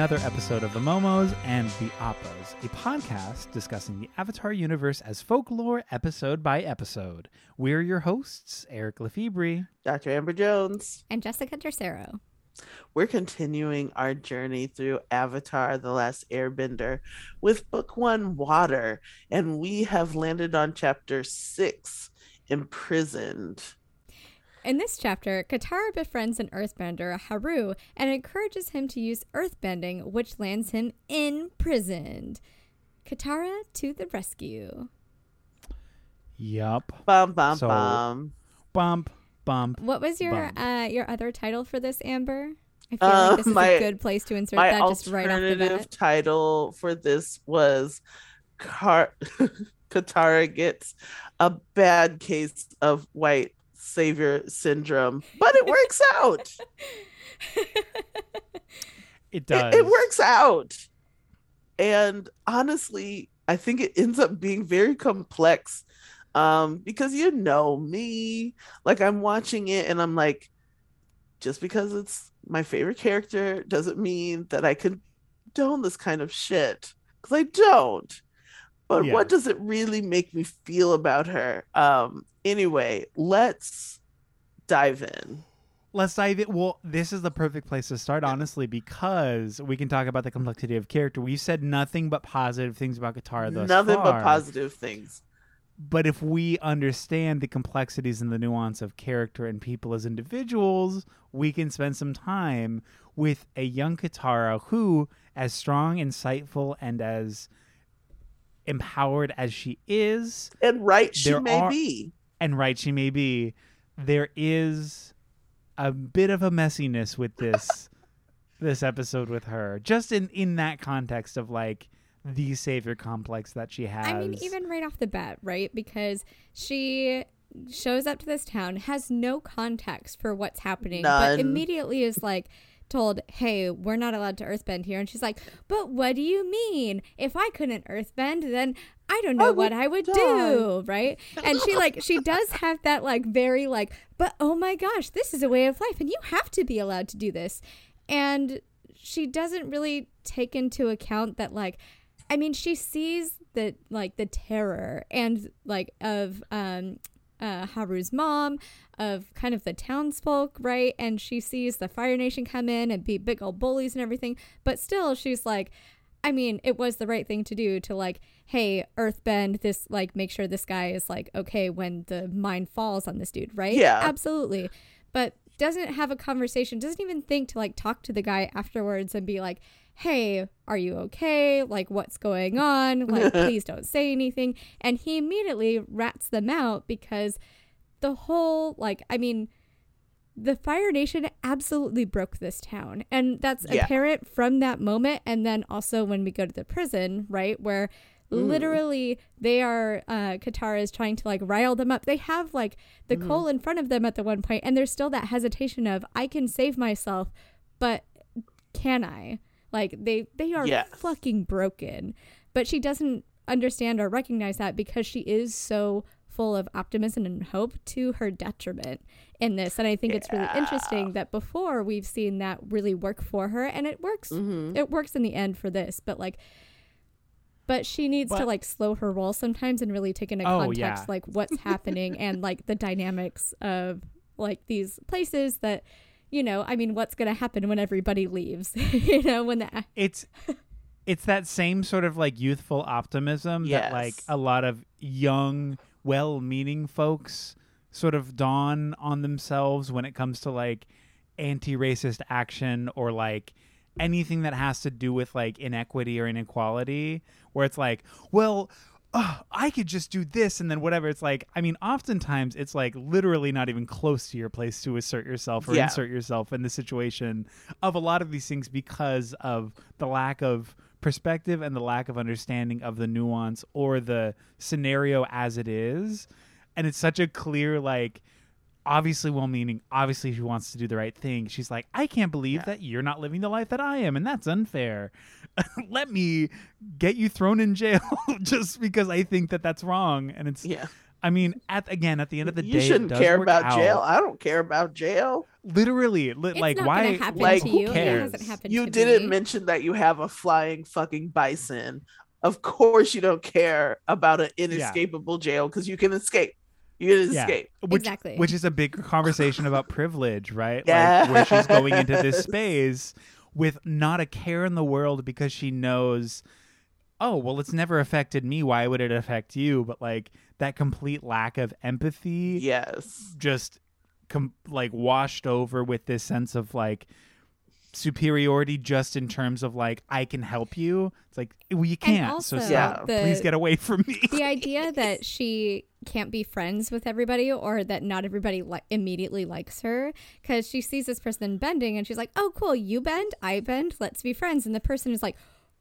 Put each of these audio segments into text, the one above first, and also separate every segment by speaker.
Speaker 1: another episode of The Momos and the Appas, a podcast discussing the Avatar universe as folklore episode by episode. We're your hosts, Eric Lefebvre.
Speaker 2: Dr. Amber Jones.
Speaker 3: and Jessica Tercero.
Speaker 2: We're continuing our journey through Avatar The Last Airbender with Book One Water, and we have landed on chapter six Imprisoned.
Speaker 3: In this chapter, Katara befriends an earthbender, Haru, and encourages him to use earthbending, which lands him imprisoned. Katara to the rescue.
Speaker 1: Yup.
Speaker 2: Bum, bum,
Speaker 1: So-
Speaker 2: bum.
Speaker 1: Bump, bump.
Speaker 3: What was your
Speaker 1: Bummed.
Speaker 3: uh, your other title for this, Amber? I feel
Speaker 2: Uh,
Speaker 3: like this is
Speaker 2: my-
Speaker 3: a good place to insert
Speaker 2: My
Speaker 3: that just right off the
Speaker 2: alternative
Speaker 3: bat.
Speaker 2: title for this was Car- Katara gets a bad case of white savior syndrome, but it works out.
Speaker 1: It does.
Speaker 2: It, it works out. And honestly, I think it ends up being very complex um because you know me like I'm watching it and I'm like just because it's my favorite character doesn't mean that I condone this kind of shit cuz I don't. But
Speaker 1: Yeah.
Speaker 2: what does it really make me feel about her? Um anyway, let's dive in.
Speaker 1: Let's dive in. Well, this is the perfect place to start, honestly, because we can talk about the complexity of character. We've said nothing but positive things about Katara thus
Speaker 2: Nothing
Speaker 1: far.
Speaker 2: but positive things.
Speaker 1: But if we understand the complexities and the nuance of character and people as individuals, we can spend some time with a young Katara who, as strong, insightful, and as empowered as she is,
Speaker 2: And right she may
Speaker 1: are-
Speaker 2: be.
Speaker 1: And right she may be, there is a bit of a messiness with this this episode with her. Just in in that context of like the savior complex that she has.
Speaker 3: I mean, even right off the bat, right? Because she shows up to this town, has no context for what's happening, but immediately is like told, "Hey, we're not allowed to earthbend here." And she's like, "But what do you mean? If I couldn't earthbend, then I don't know
Speaker 2: I
Speaker 3: what I would
Speaker 2: die."
Speaker 3: do, right?" And she like she does have that like very like, "But oh my gosh, this is a way of life and you have to be allowed to do this." And she doesn't really take into account that like I mean, she sees the like the terror and like of um uh Haru's mom, of kind of the townsfolk, right? And she sees the Fire Nation come in and be big old bullies and everything. But still she's like I mean, it was the right thing to do to like, hey, earthbend this like make sure this guy is like okay when the mine falls on this dude, right?
Speaker 2: Yeah.
Speaker 3: Absolutely. But doesn't have a conversation, doesn't even think to like talk to the guy afterwards and be like, hey, are you okay? Like, what's going on? Like, please don't say anything. And he immediately rats them out because the whole, like, I mean, the Fire Nation absolutely broke this town. And that's
Speaker 2: Yeah.
Speaker 3: apparent from that moment. And then also when we go to the prison, right? Where
Speaker 2: Mm.
Speaker 3: literally they are, uh, Katara is trying to like rile them up. They have like the
Speaker 2: Mhm.
Speaker 3: coal in front of them at the one point, and there's still that hesitation of, I can save myself, but can I? Like they they are
Speaker 2: Yes.
Speaker 3: fucking broken. But she doesn't understand or recognize that because she is so full of optimism and hope to her detriment in this. And I think it's really interesting that before we've seen that really work for her and it works
Speaker 2: Mhm.
Speaker 3: it works in the end for this, but like but she needs to like slow her roll sometimes and really take into
Speaker 1: Oh,
Speaker 3: context
Speaker 1: yeah.
Speaker 3: like what's happening and like the dynamics of like these places that you know, I mean, what's going to happen when everybody leaves? you know, when the
Speaker 1: it's it's that same sort of like youthful optimism that like a lot of young well-meaning folks sort of dawn on themselves when it comes to like anti-racist action or like anything that has to do with like inequity or inequality where it's like well oh, I could just do this and then whatever. It's like, I mean, oftentimes it's like literally not even close to your place to assert yourself or
Speaker 2: Yeah.
Speaker 1: insert yourself in the situation of a lot of these things because of the lack of perspective and the lack of understanding of the nuance or the scenario as it is. And it's such a clear, like, obviously well meaning, obviously she wants to do the right thing. She's like, I can't believe
Speaker 2: Yeah.
Speaker 1: that you're not living the life that I am, and that's unfair. Let me get you thrown in jail just because I think that that's wrong. And it's,
Speaker 2: Yeah.
Speaker 1: I mean, at again, at the end of the
Speaker 2: you
Speaker 1: day, you
Speaker 2: shouldn't
Speaker 1: does
Speaker 2: care
Speaker 1: work
Speaker 2: about
Speaker 1: out.
Speaker 2: jail. I don't care about jail.
Speaker 1: literally li-
Speaker 3: It's
Speaker 1: like
Speaker 3: not
Speaker 1: why
Speaker 3: happen
Speaker 2: like,
Speaker 3: to
Speaker 1: who
Speaker 3: you. It
Speaker 1: cares?
Speaker 3: hasn't happened
Speaker 2: You
Speaker 3: to
Speaker 2: didn't
Speaker 3: me.
Speaker 2: mention that you have a flying fucking bison. Of course, you don't care about an inescapable jail because you can escape. You can
Speaker 1: Yeah.
Speaker 2: escape.
Speaker 1: which,
Speaker 3: Exactly.
Speaker 1: which is a big conversation about privilege right
Speaker 2: Yes.
Speaker 1: like where she's going into this space with not a care in the world because she knows oh well it's never affected me why would it affect you but like that complete lack of empathy
Speaker 2: Yes.
Speaker 1: just com- like washed over with this sense of like superiority just in terms of like I can help you. It's like well you can't.
Speaker 3: also,
Speaker 1: so
Speaker 2: Yeah.
Speaker 1: stop.
Speaker 3: the-
Speaker 1: Please get away from me.
Speaker 3: the idea that she can't be friends with everybody or that not everybody li- immediately likes her because she sees this person bending and she's like oh cool you bend i bend let's be friends and the person is like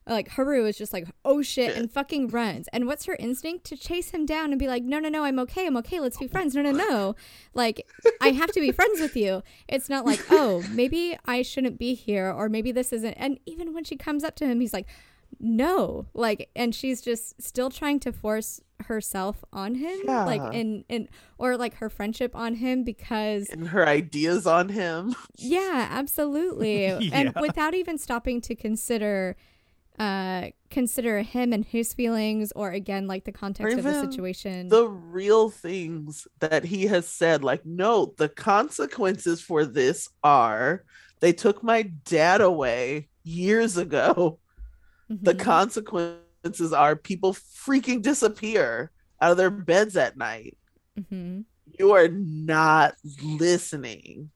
Speaker 3: like haru is just like oh shit and fucking runs. And what's her instinct? To chase him down and be like no no no i'm okay i'm okay let's be friends. No no no. Like i have to be friends with you. It's not like oh maybe i shouldn't be here or maybe this isn't. And even when she comes up to him he's like no. Like and she's just still trying to force herself on him like in in or like her friendship on him because
Speaker 2: And her ideas on him.
Speaker 3: yeah absolutely. And without even stopping to consider uh consider him and his feelings or again like the context of the situation
Speaker 2: The real things that he has said, like, no, the consequences for this are they took my dad away years ago. The
Speaker 3: Mhm.
Speaker 2: consequences are people freaking disappear out of their beds at night.
Speaker 3: Mm-hmm.
Speaker 2: You are not listening.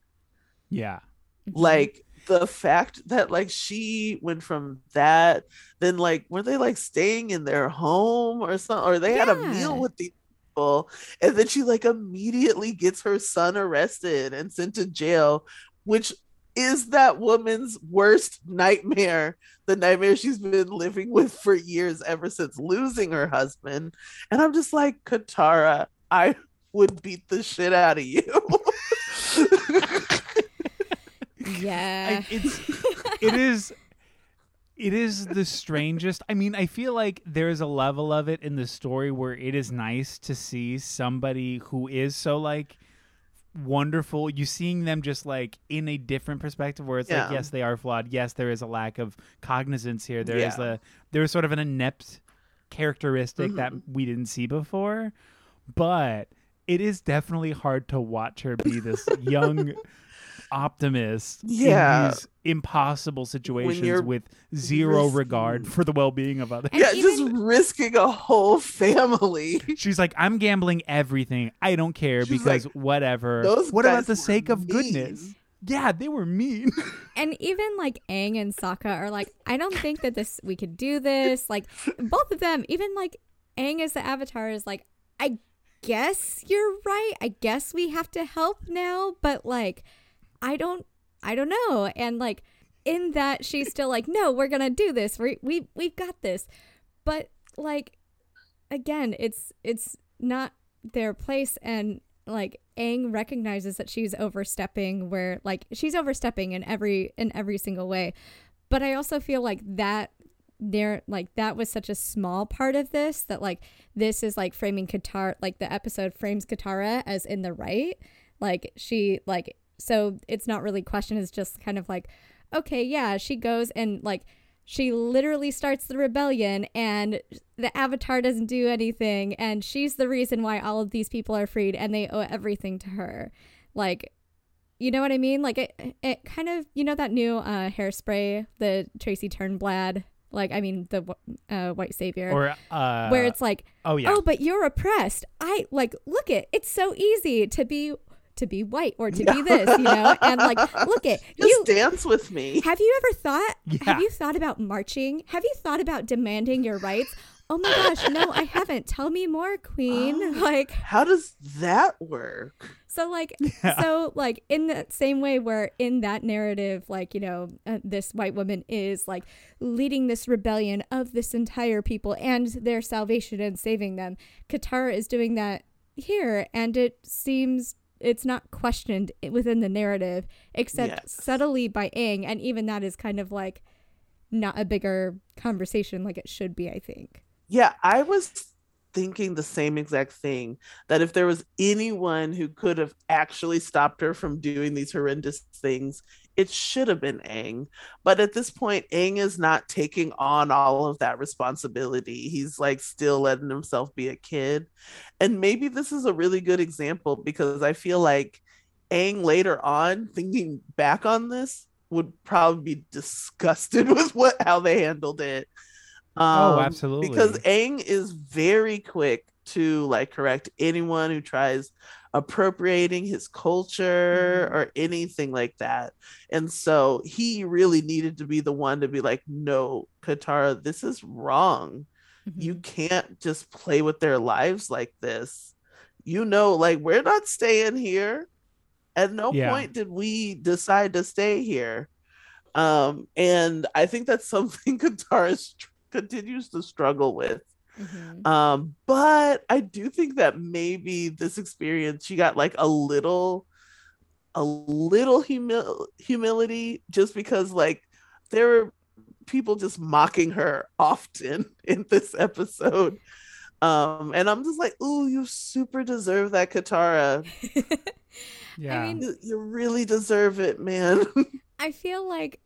Speaker 1: yeah.
Speaker 3: Mhm.
Speaker 2: like the fact that like she went from that then like were they like staying in their home or something or they had a meal with these people and then she like immediately gets her son arrested and sent to jail which is that woman's worst nightmare the nightmare she's been living with for years ever since losing her husband and i'm just like katara i would beat the shit out of you
Speaker 3: yeah
Speaker 1: I, it's it is it is the strangest. I mean, I feel like there's a level of it in the story where it is nice to see somebody who is so like wonderful. You seeing them just like in a different perspective where it's like, yes, they are flawed. Yes, there is a lack of cognizance here. There is
Speaker 2: Yeah.
Speaker 1: a there is sort of an inept characteristic that
Speaker 2: Mhm.
Speaker 1: we didn't see before. But it is definitely hard to watch her be this young optimist
Speaker 2: Yeah.
Speaker 1: in these impossible situations with zero
Speaker 2: risking-
Speaker 1: regard for the well-being of others.
Speaker 3: And
Speaker 2: yeah,
Speaker 3: even-
Speaker 2: just risking a whole family.
Speaker 1: She's like, I'm gambling everything. I don't care
Speaker 2: She's
Speaker 1: because
Speaker 2: like,
Speaker 1: whatever.
Speaker 2: "Those
Speaker 1: What about the sake of goodness? Yeah, they were mean.
Speaker 3: and even like Aang and Sokka are like, I don't think that this we could do this. Like both of them, even like Aang as the Avatar is like, I guess you're right. I guess we have to help now, but like, I don't, I don't know. And like in that, she's still like, no, we're gonna do this. We we we've got this. But like, again, it's it's not their place and like Aang recognizes that she's overstepping where like she's overstepping in every in every single way. But I also feel like that there like that was such a small part of this that like this is like framing Katara like the episode frames Katara as in the right. Like she like so it's not really question it's just kind of like okay, yeah, she goes and like she literally starts the rebellion and the avatar doesn't do anything and she's the reason why all of these people are freed and they owe everything to her. Like you know what i mean? Like it, it kind of you know that new uh hairspray the tracy turnblad like i mean the uh, white savior?
Speaker 1: Or uh
Speaker 3: where it's like
Speaker 1: oh yeah.
Speaker 3: oh but you're oppressed. I like look it it's so easy to be to be white or to be this you know and like look it
Speaker 2: Just
Speaker 3: you
Speaker 2: dance with me.
Speaker 3: have you ever thought?
Speaker 1: Yeah.
Speaker 3: Have you thought about marching? Have you thought about demanding your rights? Oh my gosh, no, I haven't. Tell me more, queen.
Speaker 2: Oh.
Speaker 3: Like
Speaker 2: How does that work?
Speaker 3: so like
Speaker 1: Yeah.
Speaker 3: so like in that same way where in that narrative like, you know, uh, this white woman is like leading this rebellion of this entire people and their salvation and saving them. Katara is doing that here and it seems it's not questioned within the narrative except
Speaker 2: Yes.
Speaker 3: subtly by Aang and even that is kind of like not a bigger conversation like it should be I think.
Speaker 2: Yeah, I was thinking the same exact thing that if there was anyone who could have actually stopped her from doing these horrendous things, it should have been Aang. But at this point, Aang is not taking on all of that responsibility. He's like still letting himself be a kid. And maybe this is a really good example because I feel like Aang later on, thinking back on this, would probably be disgusted with what how they handled it.
Speaker 1: oh,
Speaker 2: Um,
Speaker 1: absolutely.
Speaker 2: Because Aang is very quick to like correct anyone who tries appropriating his culture
Speaker 3: Mhm.
Speaker 2: or anything like that. And so he really needed to be the one to be like, no, Katara, this is wrong. You
Speaker 3: Mhm.
Speaker 2: can't just play with their lives like this. You know, like we're not staying here. At no
Speaker 1: Yeah.
Speaker 2: point did we decide to stay here. Um, and I think that's something Katara continues to struggle with.
Speaker 3: Mhm.
Speaker 2: Um, but I do think that maybe this experience she got like a little a little humil- humility just because like there were people just mocking her often in this episode. Um, and I'm just like, ooh, you super deserve that, Katara.
Speaker 1: yeah.
Speaker 3: mean-
Speaker 2: You, you really deserve it, man.
Speaker 3: I feel like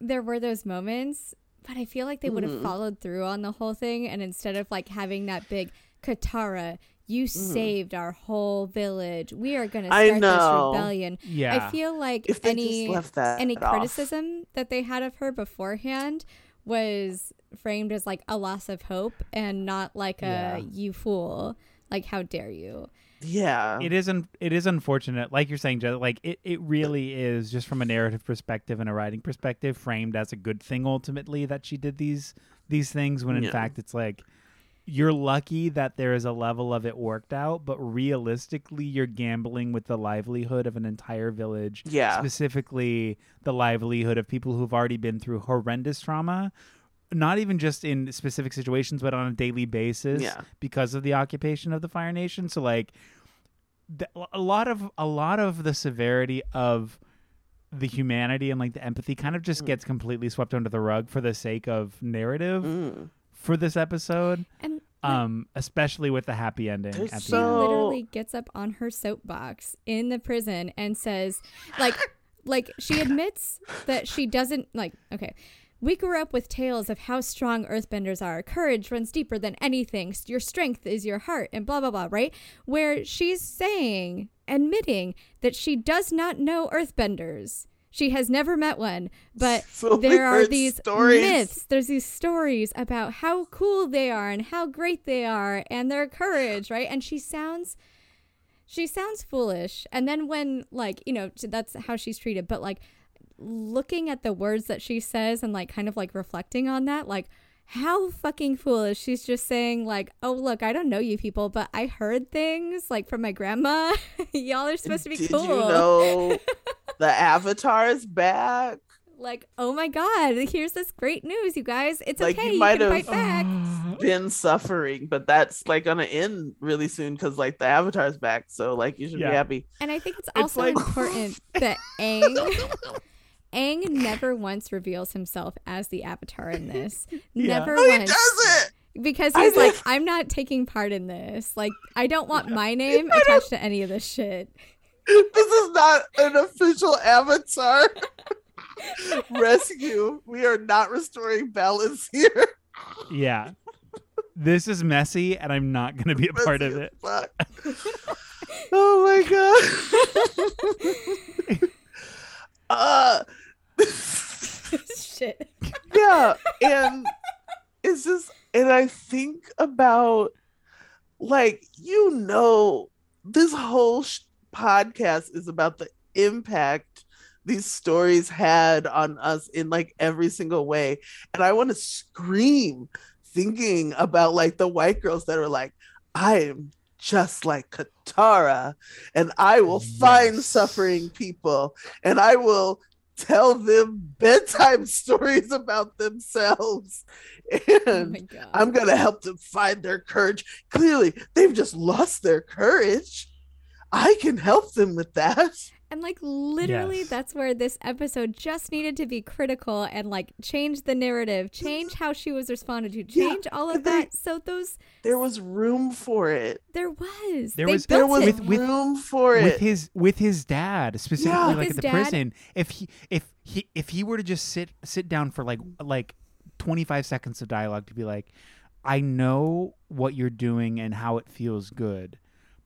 Speaker 3: there were those moments, but I feel like they would have
Speaker 2: Mhm.
Speaker 3: followed through on the whole thing. And instead of like having that big Katara, you saved our whole village. We are going to
Speaker 2: I
Speaker 3: start this rebellion.
Speaker 1: yeah.
Speaker 3: I feel like
Speaker 2: if they
Speaker 3: any
Speaker 2: just
Speaker 3: any
Speaker 2: off.
Speaker 3: criticism that they had of her beforehand was framed as like a loss of hope and not like
Speaker 1: Yeah.
Speaker 3: a you fool. Like how dare you?
Speaker 2: Yeah.
Speaker 1: it is un- it is unfortunate like you're saying like it, it really is just from a narrative perspective and a writing perspective framed as a good thing ultimately that she did these these things when in
Speaker 2: Yeah.
Speaker 1: fact it's like you're lucky that there is a level of it worked out but realistically you're gambling with the livelihood of an entire village
Speaker 2: Yeah.
Speaker 1: specifically the livelihood of people who've already been through horrendous trauma not even just in specific situations but on a daily basis
Speaker 2: Yeah.
Speaker 1: because of the occupation of the fire nation so like the, a lot of a lot of the severity of the humanity and like the empathy kind of just
Speaker 2: Mm.
Speaker 1: gets completely swept under the rug for the sake of narrative
Speaker 2: Mm.
Speaker 1: for this episode
Speaker 3: And
Speaker 1: um especially with the happy ending at the
Speaker 3: she
Speaker 2: so-
Speaker 1: end.
Speaker 3: literally gets up on her soapbox in the prison and says like like she admits that she doesn't like okay we grew up with tales of how strong earthbenders are. Courage runs deeper than anything. Your strength is your heart and blah blah blah right? Where she's saying admitting that she does not know earthbenders. She has never met one but
Speaker 2: So
Speaker 3: there are these
Speaker 2: stories.
Speaker 3: myths. There's these stories about how cool they are and how great they are and their courage right? And she sounds she sounds foolish. And then when like you know that's how she's treated but like looking at the words that she says and like kind of like reflecting on that like how fucking foolish she's just saying like oh look i don't know you people but i heard things like from my grandma y'all are supposed to be
Speaker 2: Did
Speaker 3: cool
Speaker 2: you know the Avatar is back?
Speaker 3: like oh my god here's this great news you guys it's
Speaker 2: Like,
Speaker 3: okay
Speaker 2: you
Speaker 3: you,
Speaker 2: might
Speaker 3: can
Speaker 2: have-
Speaker 3: fight back mm-hmm.
Speaker 2: Been suffering, but that's like gonna end really soon because like the Avatar's back. So like you should
Speaker 1: Yeah.
Speaker 2: be happy.
Speaker 3: And I think it's
Speaker 1: It's
Speaker 3: also
Speaker 1: like-
Speaker 3: important that Aang Aang never once reveals himself as the avatar in this.
Speaker 1: Yeah.
Speaker 3: Never
Speaker 2: No, he
Speaker 3: once.
Speaker 2: doesn't.
Speaker 3: Because
Speaker 2: I
Speaker 3: he's like,
Speaker 2: know.
Speaker 3: I'm not taking part in this. Like, I don't want my name attached to any of this shit.
Speaker 2: This is not an official Avatar rescue. We are not restoring balance here.
Speaker 1: yeah this is messy and i'm not going to be a part of it
Speaker 2: oh my god. uh
Speaker 3: shit.
Speaker 2: yeah and it's just and i think about like you know this whole sh- podcast is about the impact these stories had on us in like every single way and i want to scream thinking about like the white girls that are like i am just like katara and i will find suffering people and i will tell them bedtime stories about themselves
Speaker 3: Oh
Speaker 2: and
Speaker 3: god.
Speaker 2: I'm going to help them find their courage. Clearly, they've just lost their courage. I can help them with that.
Speaker 3: And like literally
Speaker 1: Yes.
Speaker 3: that's where this episode just needed to be critical and like change the narrative, change how she was responded to,
Speaker 2: Yeah,
Speaker 3: change all of
Speaker 2: they-
Speaker 3: that. So those
Speaker 2: There was room for it.
Speaker 3: there was.
Speaker 1: There
Speaker 3: They
Speaker 1: was-
Speaker 2: There was.
Speaker 1: With- with-
Speaker 2: room for
Speaker 1: with
Speaker 2: it.
Speaker 1: his with his dad specifically
Speaker 2: Yeah.
Speaker 1: Like at the
Speaker 3: dad.
Speaker 1: prison if he if he if he were to just sit sit down for like like 25 seconds of dialogue to be like i know what you're doing and how it feels good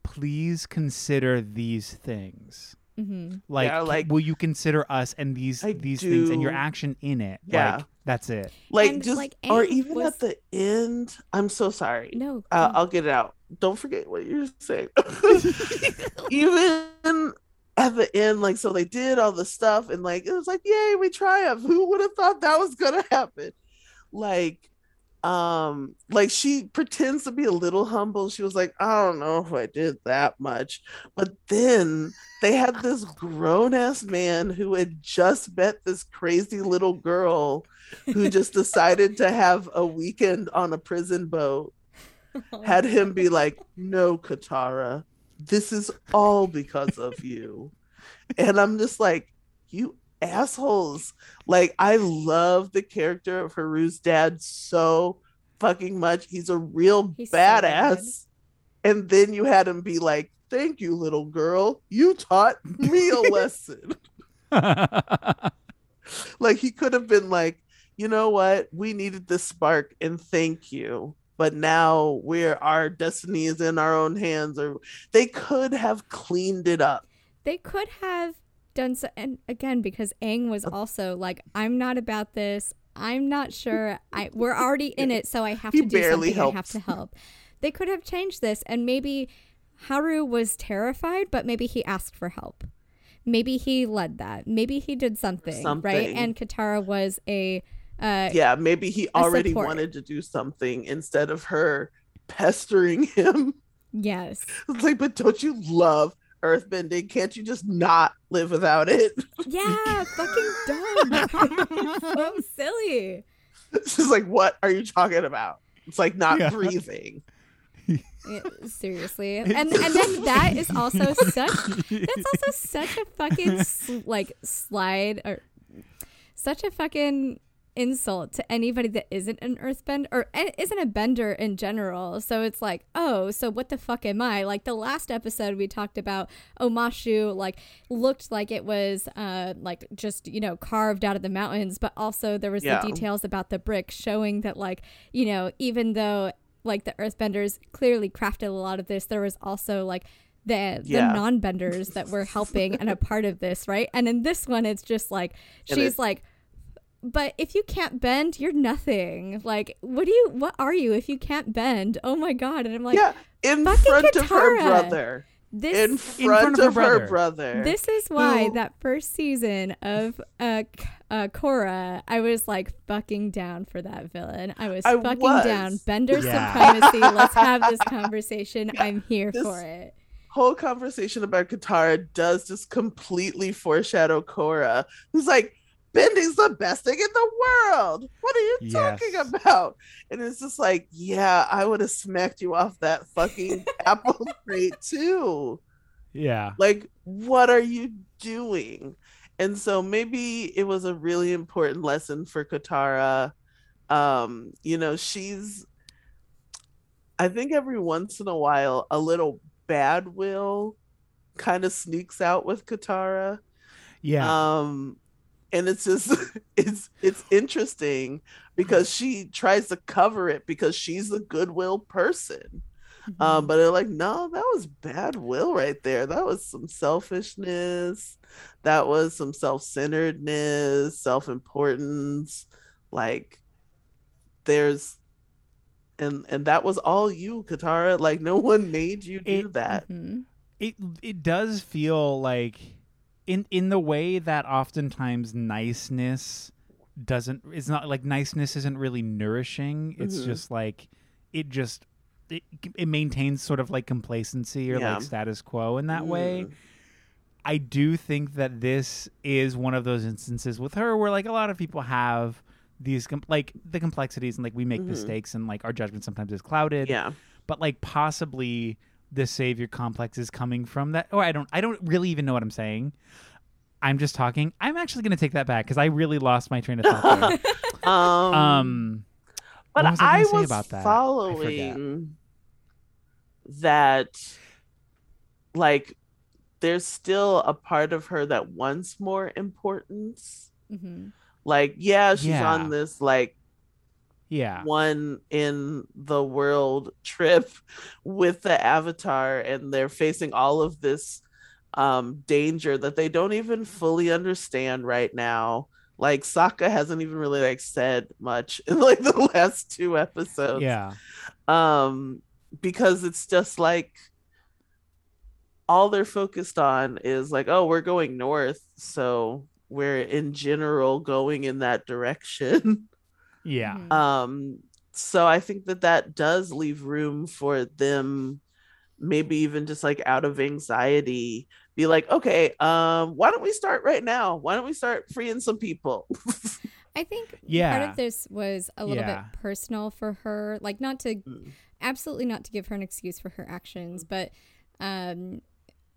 Speaker 1: please consider these things
Speaker 3: Mhm.
Speaker 1: like,
Speaker 2: Yeah, like-
Speaker 1: will you consider us and these
Speaker 2: I
Speaker 1: these things and your action in it
Speaker 2: Yeah.
Speaker 1: like that's it
Speaker 2: like
Speaker 3: And,
Speaker 2: just
Speaker 3: like,
Speaker 2: or even
Speaker 3: was-
Speaker 2: at the end. I'm so sorry.
Speaker 3: No.
Speaker 2: Uh. I'll get it out. Don't forget what you're saying. Even at the end, like, so they did all the stuff, and like, it was like, yay, we triumph. Who would have thought that was gonna happen? Like, um, like she pretends to be a little humble. She was like, I don't know if I did that much, but then they had this grown ass man who had just met this crazy little girl who just decided to have a weekend on a prison boat had him be like, No, Katara, this is all because of you. And I'm just like, You assholes. Like, I love the character of Haru's dad so fucking much. He's a real
Speaker 3: He's so
Speaker 2: badass. and then you had him be like, Thank you, little girl. You taught me a lesson. like he could have been like you know what we needed this spark and thank you but now we're our destiny is in our own hands or they could have cleaned it up
Speaker 3: They could have done so, and again because Aang was also like, "I'm not about this. I'm not sure. I we're already in it, so I have
Speaker 2: He
Speaker 3: to do something. I have to help." They could have changed this, and maybe Haru was terrified, but maybe he asked for help. Maybe he led that. Maybe he did something,
Speaker 2: something. right?
Speaker 3: And Katara was a uh,
Speaker 2: yeah maybe he already
Speaker 3: support.
Speaker 2: wanted to do something instead of her pestering him
Speaker 3: yes.
Speaker 2: it's like but don't you love earthbending can't you just not live without it
Speaker 3: Yeah, fucking dumb. so silly.
Speaker 2: it's just like what are you talking about it's like not
Speaker 1: Yeah.
Speaker 2: breathing
Speaker 3: Yeah, seriously and and then that is also such that's also such a fucking sl- like slide or such a fucking insult to anybody that isn't an earthbender or isn't a bender in general. So it's like oh so what the fuck am i? Like the last episode we talked about omashu like looked like it was uh like just you know carved out of the mountains but also there was
Speaker 2: Yeah.
Speaker 3: the details about the brick showing that like you know even though like the earthbenders clearly crafted a lot of this there was also like the the non-benders that were helping and a part of this right? And in this one it's just like
Speaker 2: And
Speaker 3: she's
Speaker 2: it-
Speaker 3: like but if you can't bend you're nothing like what do you what are you if you can't bend oh my god and i'm like
Speaker 2: yeah in
Speaker 3: fucking
Speaker 2: front of her brother
Speaker 3: this
Speaker 2: in front,
Speaker 1: of her
Speaker 2: of, her
Speaker 1: brother.
Speaker 2: brother.
Speaker 3: this is why
Speaker 2: who-
Speaker 3: that first season of uh, uh Korra, I was like fucking down for that villain. I was
Speaker 2: I
Speaker 3: fucking
Speaker 2: was.
Speaker 3: down. Bender
Speaker 1: Yeah.
Speaker 3: supremacy. Let's have this conversation. I'm here
Speaker 2: This-
Speaker 3: for it.
Speaker 2: whole conversation about Katara does just completely foreshadow Korra, who's like, Bending's the best thing in the world. What are you
Speaker 1: Yes.
Speaker 2: talking about? And it's just like, yeah, I would have smacked you off that fucking apple crate too.
Speaker 1: yeah
Speaker 2: Like, what are you doing? And so maybe it was a really important lesson for Katara. Um, you know, she's I think every once in a while a little bad will kind of sneaks out with Katara.
Speaker 1: yeah
Speaker 2: Um and it's just it's it's interesting because she tries to cover it because she's a goodwill person.
Speaker 3: Mm-hmm.
Speaker 2: Um, but they're like, no, that was bad will right there. That was some selfishness. That was some self-centeredness, self-importance. Like there's and and that was all you, Katara. Like no one made you do
Speaker 1: It-
Speaker 2: that.
Speaker 3: Mhm.
Speaker 1: it it does feel like in in the way that oftentimes niceness doesn't it's not like niceness isn't really nourishing it's
Speaker 2: Mhm.
Speaker 1: just like it just it, it maintains sort of like complacency or
Speaker 2: Yeah.
Speaker 1: like status quo in that way
Speaker 2: Mm.
Speaker 1: i do think that this is one of those instances with her where like a lot of people have these com- like the complexities and like we make
Speaker 2: Mhm.
Speaker 1: mistakes and like our judgment sometimes is clouded
Speaker 2: Yeah.
Speaker 1: but like possibly the savior complex is coming from that or I don't I don't really even know what I'm saying. I'm just talking. I'm actually going to take that back cuz I really lost my train of thought there.
Speaker 2: Um,
Speaker 1: um
Speaker 2: but
Speaker 1: what was I
Speaker 2: I,
Speaker 1: say
Speaker 2: was
Speaker 1: about that? I
Speaker 2: following that like there's still a part of her that wants more importance.
Speaker 3: hmm
Speaker 2: Like, yeah, she's
Speaker 1: Yeah.
Speaker 2: on this like
Speaker 1: yeah.
Speaker 2: one in the world trip with the avatar and they're facing all of this um danger that they don't even fully understand right now like Sokka hasn't even really like said much in like the last two episodes
Speaker 1: Yeah.
Speaker 2: um because it's just like all they're focused on is like oh we're going north so we're in general going in that direction
Speaker 1: Yeah.
Speaker 3: Mhm.
Speaker 2: um so i think that that does leave room for them maybe even just like out of anxiety be like okay um why don't we start right now why don't we start freeing some people
Speaker 3: I think
Speaker 1: yeah.
Speaker 3: part of this was a little
Speaker 1: Yeah.
Speaker 3: bit personal for her. Like, not to,
Speaker 2: Mm.
Speaker 3: absolutely not to give her an excuse for her actions, but um,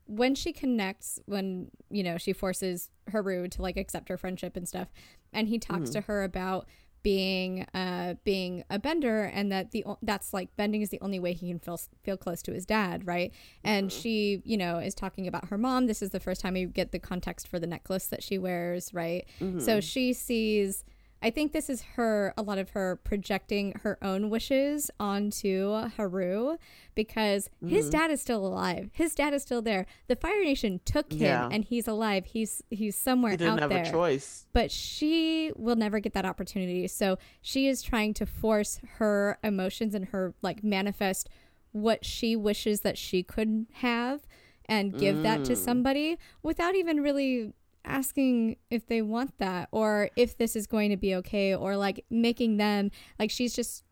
Speaker 3: when she connects, when, you know, she forces Haru to like accept her friendship and stuff, and he talks
Speaker 2: Mhm.
Speaker 3: to her about being uh being a bender and that the that's like bending is the only way he can feel feel close to his dad right and
Speaker 2: Mhm.
Speaker 3: she you know is talking about her mom this is the first time you get the context for the necklace that she wears right so
Speaker 2: Mhm.
Speaker 3: she sees I think this is her a lot of her projecting her own wishes onto Haru because his
Speaker 2: Mhm.
Speaker 3: dad is still alive. His dad is still there. The Fire Nation took him
Speaker 2: Yeah.
Speaker 3: and he's alive. He's he's somewhere
Speaker 2: he didn't
Speaker 3: out
Speaker 2: have
Speaker 3: there.
Speaker 2: a choice
Speaker 3: But she will never get that opportunity. So she is trying to force her emotions and her like manifest what she wishes that she could have and give that to
Speaker 2: Mm.
Speaker 3: somebody without even really asking if they want that or if this is going to be okay or like making them like she's just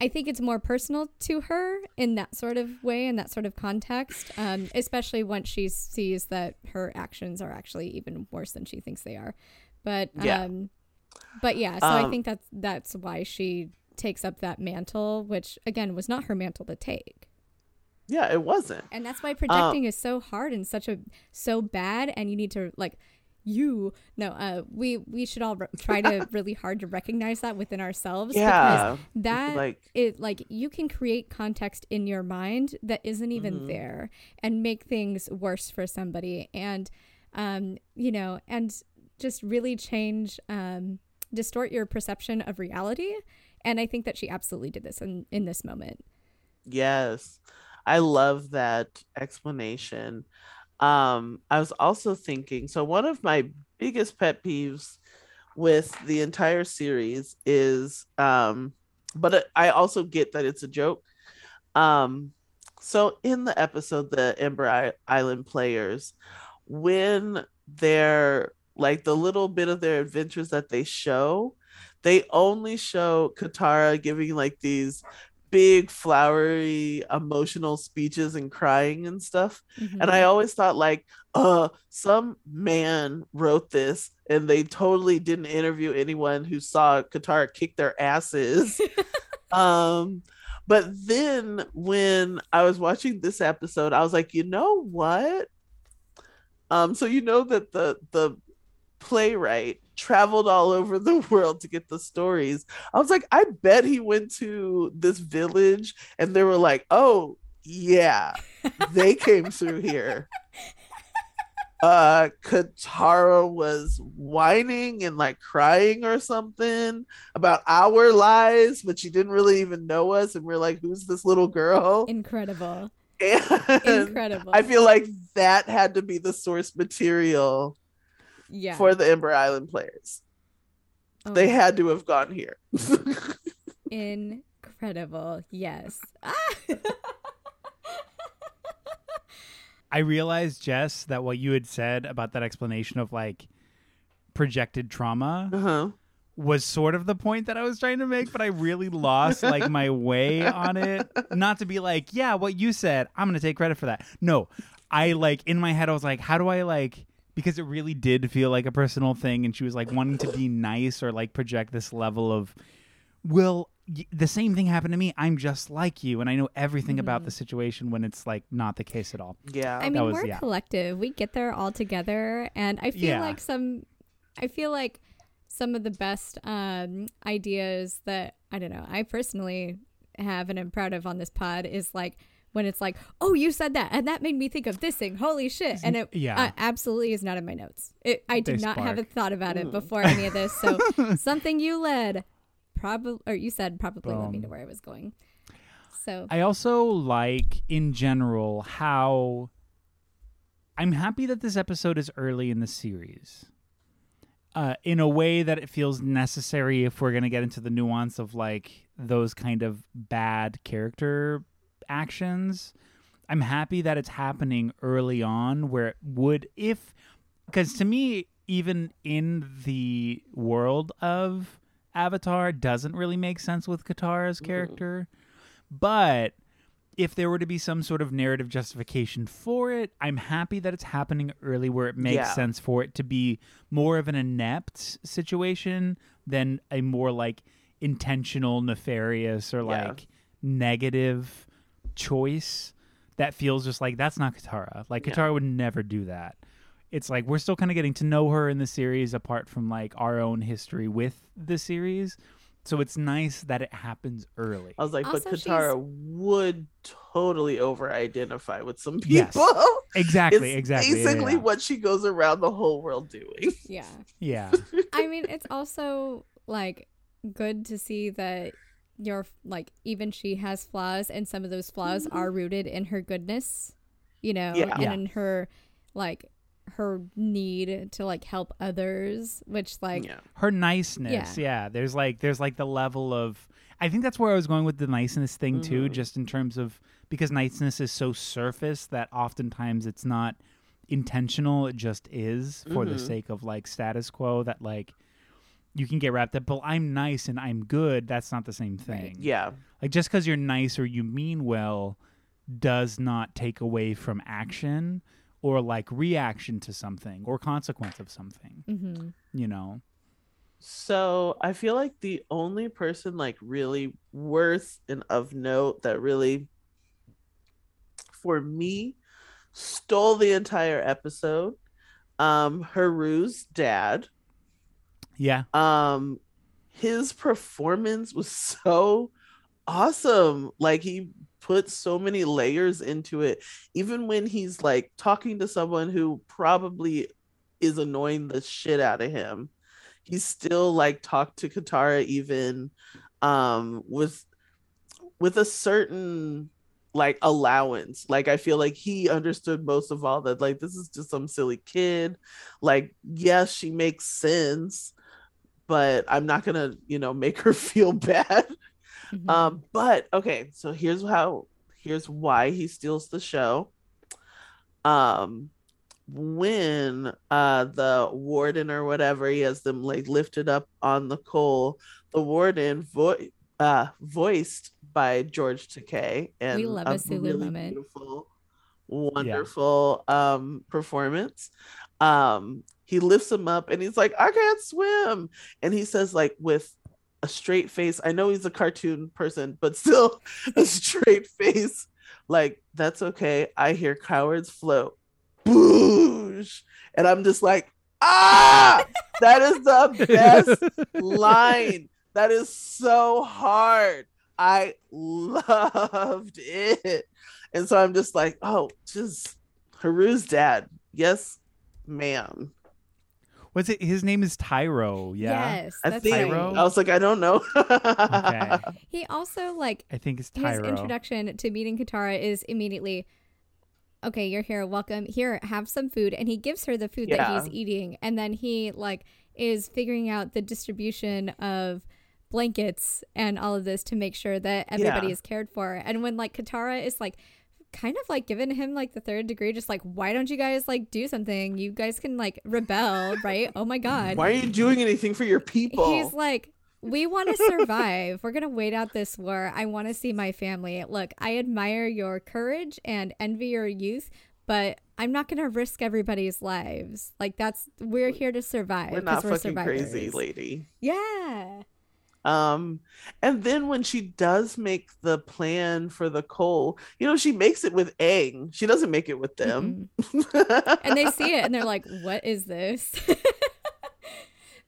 Speaker 3: I think it's more personal to her in that sort of way in that sort of context um, especially once she sees that her actions are actually even worse than she thinks they are but
Speaker 2: Yeah.
Speaker 3: um but yeah so I
Speaker 2: Um,
Speaker 3: think that's that's why she takes up that mantle which again was not her mantle to take
Speaker 2: yeah it wasn't
Speaker 3: and that's why projecting is so hard and such a so bad and you need to like you no uh we we should all re- try to really hard to recognize that within ourselves
Speaker 2: yeah
Speaker 3: because that
Speaker 2: like
Speaker 3: it like you can create context in your mind that isn't even
Speaker 2: Mhm.
Speaker 3: there and make things worse for somebody and um you know and just really change um distort your perception of reality and i think that she absolutely did this in in this moment
Speaker 2: Yes. I love that explanation. Um, I was also thinking so one of my biggest pet peeves with the entire series is um but I also get that it's a joke. Um so in the episode the Ember Island players when they're like the little bit of their adventures that they show, they only show Katara giving like these big flowery emotional speeches and crying and stuff. And i always thought like uh some man wrote this and they totally didn't interview anyone who saw Katara kick their asses. Um but then when i was watching this episode i was like you know what? Um so you know that the the playwright traveled all over the world to get the stories. I was like, I bet he went to this village and they were like, oh, yeah, they came through here. Uh, Katara was whining and like crying or something about our lives, but she didn't really even know us. And we're like, who's this little girl?
Speaker 3: incredible
Speaker 2: And
Speaker 3: incredible
Speaker 2: I feel like that had to be the source material
Speaker 3: yeah
Speaker 2: for the Ember Island players.
Speaker 3: Oh,
Speaker 2: They had to have gone here.
Speaker 3: incredible yes ah!
Speaker 1: I realized, Jess, that what you had said about that explanation of like projected trauma
Speaker 2: uh-huh.
Speaker 1: was sort of the point that I was trying to make, but I really lost like my way on it. Not to be like, yeah, what you said, I'm gonna take credit for that. No, I like in my head, I was like, how do I like because it really did feel like a personal thing, and she was like wanting to be nice or like project this level of, well, y- the same thing happened to me. I'm just like you, and I know everything about the situation when it's like not the case at all.
Speaker 2: Yeah.
Speaker 3: I mean,
Speaker 1: was-
Speaker 3: we're
Speaker 1: yeah.
Speaker 3: collective. We get there all together, and I feel
Speaker 1: Yeah.
Speaker 3: like some. I feel like some of the best um, ideas that I don't know. I personally have and am proud of on this pod is like when it's like, "Oh, you said that, and that made me think of this thing. Holy shit!" And it
Speaker 1: Yeah.
Speaker 3: uh, absolutely is not in my notes. It, I did
Speaker 1: They
Speaker 3: not have a thought about it
Speaker 2: Mm.
Speaker 3: before any of this. So something you led, probably or you said probably led me to where I was going. So
Speaker 1: I also like, in general, how I'm happy that this episode is early in the series. Uh, in a way that it feels necessary if we're going to get into the nuance of like those kind of bad character actions. I'm happy that it's happening early on where it would, if, because to me, even in the world of Avatar, doesn't really make sense with Katara's character. But if there were to be some sort of narrative justification for it, I'm happy that it's happening early where it makes
Speaker 2: Yeah.
Speaker 1: sense for it to be more of an inept situation than a more like intentional, nefarious, or
Speaker 2: Yeah.
Speaker 1: like negative choice that feels just like that's not Katara. Like
Speaker 2: Yeah.
Speaker 1: Katara would never do that. It's like we're still kind of getting to know her in the series apart from like our own history with the series. So it's nice that it happens early.
Speaker 2: I was like,
Speaker 3: Also,
Speaker 2: but
Speaker 3: she's-
Speaker 2: Katara would totally over identify with some people.
Speaker 1: Yes. Exactly,
Speaker 2: It's
Speaker 1: exactly. yeah,
Speaker 2: Basically,
Speaker 1: yeah.
Speaker 2: what she goes around the whole world doing.
Speaker 3: yeah.
Speaker 1: Yeah.
Speaker 3: I mean, it's also like good to see that you're like even she has flaws, and some of those flaws are rooted in her goodness, you know,
Speaker 2: Yeah.
Speaker 3: and
Speaker 1: Yeah.
Speaker 3: in her like her need to like help others, which like
Speaker 2: yeah.
Speaker 1: Her niceness. Yeah. There's like there's like the level of I think that's where I was going with the niceness thing too,
Speaker 2: Mhm.
Speaker 1: just in terms of because niceness is so surface that oftentimes it's not intentional, it just is for the
Speaker 2: Mhm.
Speaker 1: sake of like status quo that like you can get wrapped up, but I'm nice and I'm good, that's not the same
Speaker 3: Right.
Speaker 1: thing.
Speaker 2: Yeah.
Speaker 1: Like just because you're nice or you mean well does not take away from action or like reaction to something or consequence of something,
Speaker 3: hmm
Speaker 1: you know?
Speaker 2: So I feel like the only person like really worth and of note that really for me stole the entire episode. Um Haru's dad.
Speaker 1: Yeah.
Speaker 2: Um his performance was so awesome. Like he put so many layers into it. Even when he's like talking to someone who probably is annoying the shit out of him he still like talked to Katara even um with with a certain like allowance like i feel like he understood most of all that like this is just some silly kid like yes she makes sense but i'm not gonna you know make her feel bad
Speaker 3: Mm-hmm.
Speaker 2: um but okay so here's how here's why he steals the show um when uh the warden or whatever he has them like lifted up on the coal the warden vo- uh voiced by george takei and
Speaker 3: We love a Sulu moment.
Speaker 2: beautiful wonderful um performance um he lifts him up and he's like i can't swim. And he says like with a straight face i know he's a cartoon person but still a straight face like that's okay. I hear cowards float. Boosh. And i'm just like ah! That is the best line. That is so hard. I loved it. And so i'm just like oh just haru's dad. Yes ma'am
Speaker 1: What's it? His name is Tyro. Yeah.
Speaker 3: Yes,
Speaker 2: i
Speaker 3: that's
Speaker 2: think.
Speaker 1: Tyro?
Speaker 2: i was like i don't know
Speaker 1: Okay.
Speaker 3: He also like
Speaker 1: I think it's
Speaker 3: his introduction to meeting Katara is immediately, okay, you're here, welcome. Here, have some food, and he gives her the food that he's eating, and then he like is figuring out the distribution of blankets and all of this to make sure that everybody
Speaker 2: Yeah.
Speaker 3: is cared for. And when like Katara is like kind of like giving him like the third degree just like why don't you guys like do something you guys can like rebel right oh my god
Speaker 2: why are you doing anything for your people
Speaker 3: He's like, we want to survive. We're going to wait out this war. I want to see my family. Look, I admire your courage and envy your youth, but I'm not going to risk everybody's lives. Like, that's, we're here to survive.
Speaker 2: we're not
Speaker 3: we're
Speaker 2: fucking crazy lady
Speaker 3: Yeah.
Speaker 2: Um, and then when she does make the plan for the coal, you know, she makes it with Aang. She doesn't make it with them.
Speaker 3: Mm-mm. and they see it and they're like, "What is this?"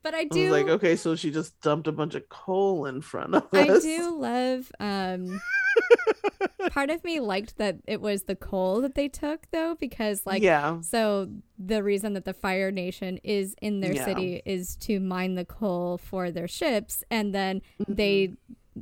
Speaker 3: but I
Speaker 2: I
Speaker 3: do
Speaker 2: was like, okay, so she just dumped a bunch of coal in front of us.
Speaker 3: I do love um part of me liked that it was the coal that they took though because like
Speaker 2: yeah,
Speaker 3: so the reason that the Fire Nation is in their
Speaker 2: Yeah.
Speaker 3: city is to mine the coal for their ships and then they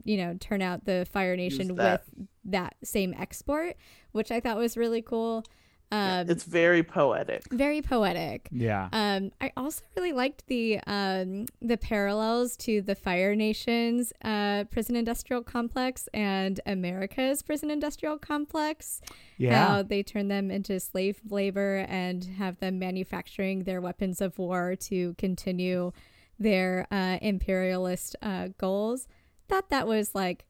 Speaker 3: you know turn out the Fire Nation
Speaker 2: Mm-hmm. that.
Speaker 3: with that same export which I thought was really cool um
Speaker 2: it's very poetic.
Speaker 3: very poetic
Speaker 1: Yeah.
Speaker 3: um, I also really liked the um, the parallels to the Fire Nation's uh, prison industrial complex and America's prison industrial complex.
Speaker 1: yeah.
Speaker 3: How they turn them into slave labor and have them manufacturing their weapons of war to continue their uh, imperialist uh, goals. Thought that was like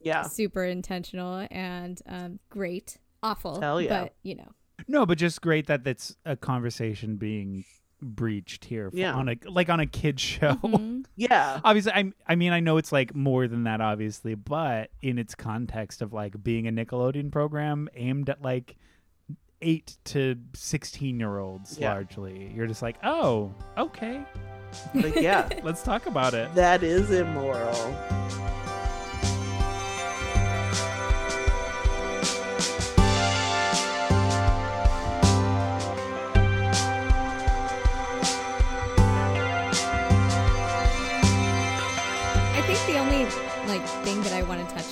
Speaker 2: Yeah,
Speaker 3: super intentional and um, great. Awful,
Speaker 2: Hell yeah.
Speaker 3: but you know.
Speaker 1: No, but just great that that's a conversation being breached here f-
Speaker 2: Yeah.
Speaker 1: on a like on a kid show.
Speaker 3: Mhm.
Speaker 2: yeah,
Speaker 1: obviously, I I mean I know it's like more than that, obviously, but in its context of like being a Nickelodeon program aimed at like eight to sixteen year olds
Speaker 2: Yeah.
Speaker 1: largely, you're just like, oh, okay,
Speaker 2: but yeah,
Speaker 1: let's talk about it.
Speaker 2: that is immoral.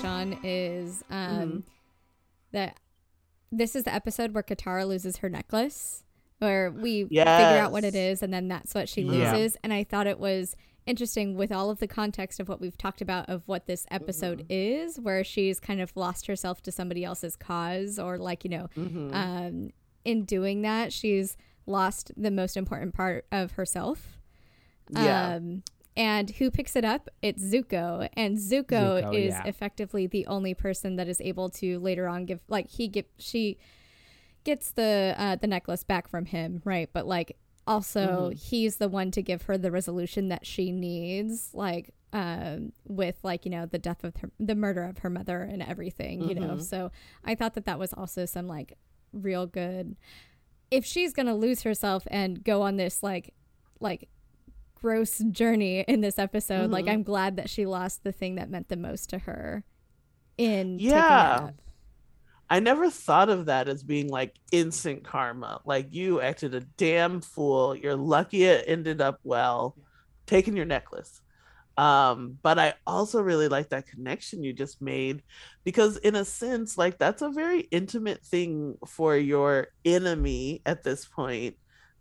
Speaker 3: Want to touch on is um
Speaker 2: Mhm.
Speaker 3: that this is the episode where Katara loses her necklace, where we figure out what it is, and then that's what she
Speaker 1: Yeah.
Speaker 3: loses. And I thought it was interesting with all of the context of what we've talked about of what this episode
Speaker 2: Mm-hmm.
Speaker 3: is, where she's kind of lost herself to somebody else's cause, or like you know,
Speaker 2: Mhm.
Speaker 3: um, in doing that, she's lost the most important part of herself.
Speaker 2: yeah,
Speaker 3: Um, and who picks it up? It's Zuko, and Zuko,
Speaker 1: Zuko,
Speaker 3: is
Speaker 1: yeah.
Speaker 3: effectively the only person that is able to later on give like he get she gets the uh, the necklace back from him, right? But like also
Speaker 2: Mhm.
Speaker 3: he's the one to give her the resolution that she needs, like um, with like you know the death of her, the murder of her mother and everything, you know.
Speaker 2: Mhm.
Speaker 3: So I thought that that was also some like real good. If she's gonna lose herself and go on this like like gross journey in this episode. Like
Speaker 2: Mhm.
Speaker 3: I'm glad that she lost the thing that meant the most to her in
Speaker 2: Yeah. I never thought of that as being like instant karma. Like you acted a damn fool. You're lucky it ended up well, taking your necklace. Um, but I also really like that connection you just made because, in a sense, like that's a very intimate thing for your enemy at this point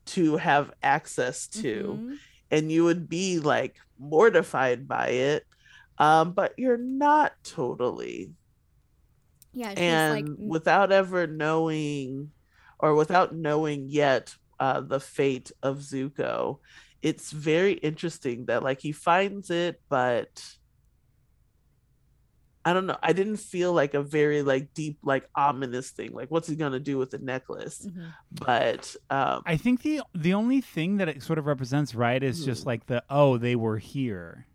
Speaker 2: to have access to
Speaker 3: Mhm.
Speaker 2: And you would be like mortified by it um but you're not totally.
Speaker 3: Yeah, she's
Speaker 2: and
Speaker 3: like
Speaker 2: without ever knowing or without knowing yet uh the fate of Zuko it's very interesting that like he finds it but I don't know. I didn't feel like a very like deep, like ominous thing. Like, what's he gonna do with the necklace?
Speaker 3: Mhm.
Speaker 2: But um,
Speaker 1: I think the the only thing that it sort of represents, right, is just
Speaker 2: Hmm.
Speaker 1: like the oh they were here,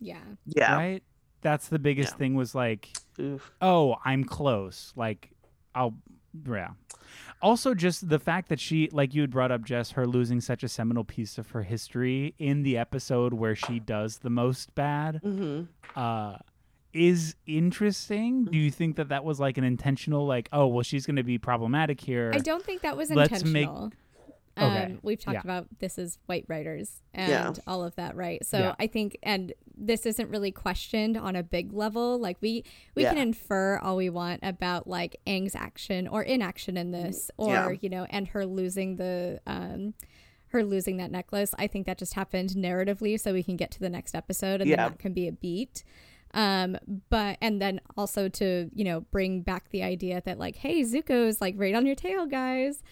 Speaker 3: yeah.
Speaker 2: yeah,
Speaker 1: right. That's the biggest
Speaker 2: Yeah.
Speaker 1: thing was like
Speaker 2: Oof.
Speaker 1: oh I'm close, like I'll yeah. Also, just the fact that she, like you had brought up, Jess, her losing such a seminal piece of her history in the episode where she does the most bad,
Speaker 2: Mhm.
Speaker 1: uh, is interesting. Do you think that that was like an intentional, like, oh, well, she's going to be problematic here?
Speaker 3: I don't think that was
Speaker 1: Let's make-
Speaker 3: intentional.
Speaker 1: Okay,
Speaker 3: Um, we've talked
Speaker 1: yeah.
Speaker 3: about this is white writers and
Speaker 2: Yeah.
Speaker 3: all of that, right? So
Speaker 1: Yeah.
Speaker 3: I think, and this isn't really questioned on a big level. Like we we can infer all we want about like Aang's action or inaction in this, or
Speaker 2: Yeah.
Speaker 3: you know, and her losing the um, her losing that necklace. I think that just happened narratively, so we can get to the next episode, and
Speaker 2: Yeah.
Speaker 3: then that can be a beat. Um, but and then also to you know bring back the idea that like, hey, Zuko's like right on your tail, guys.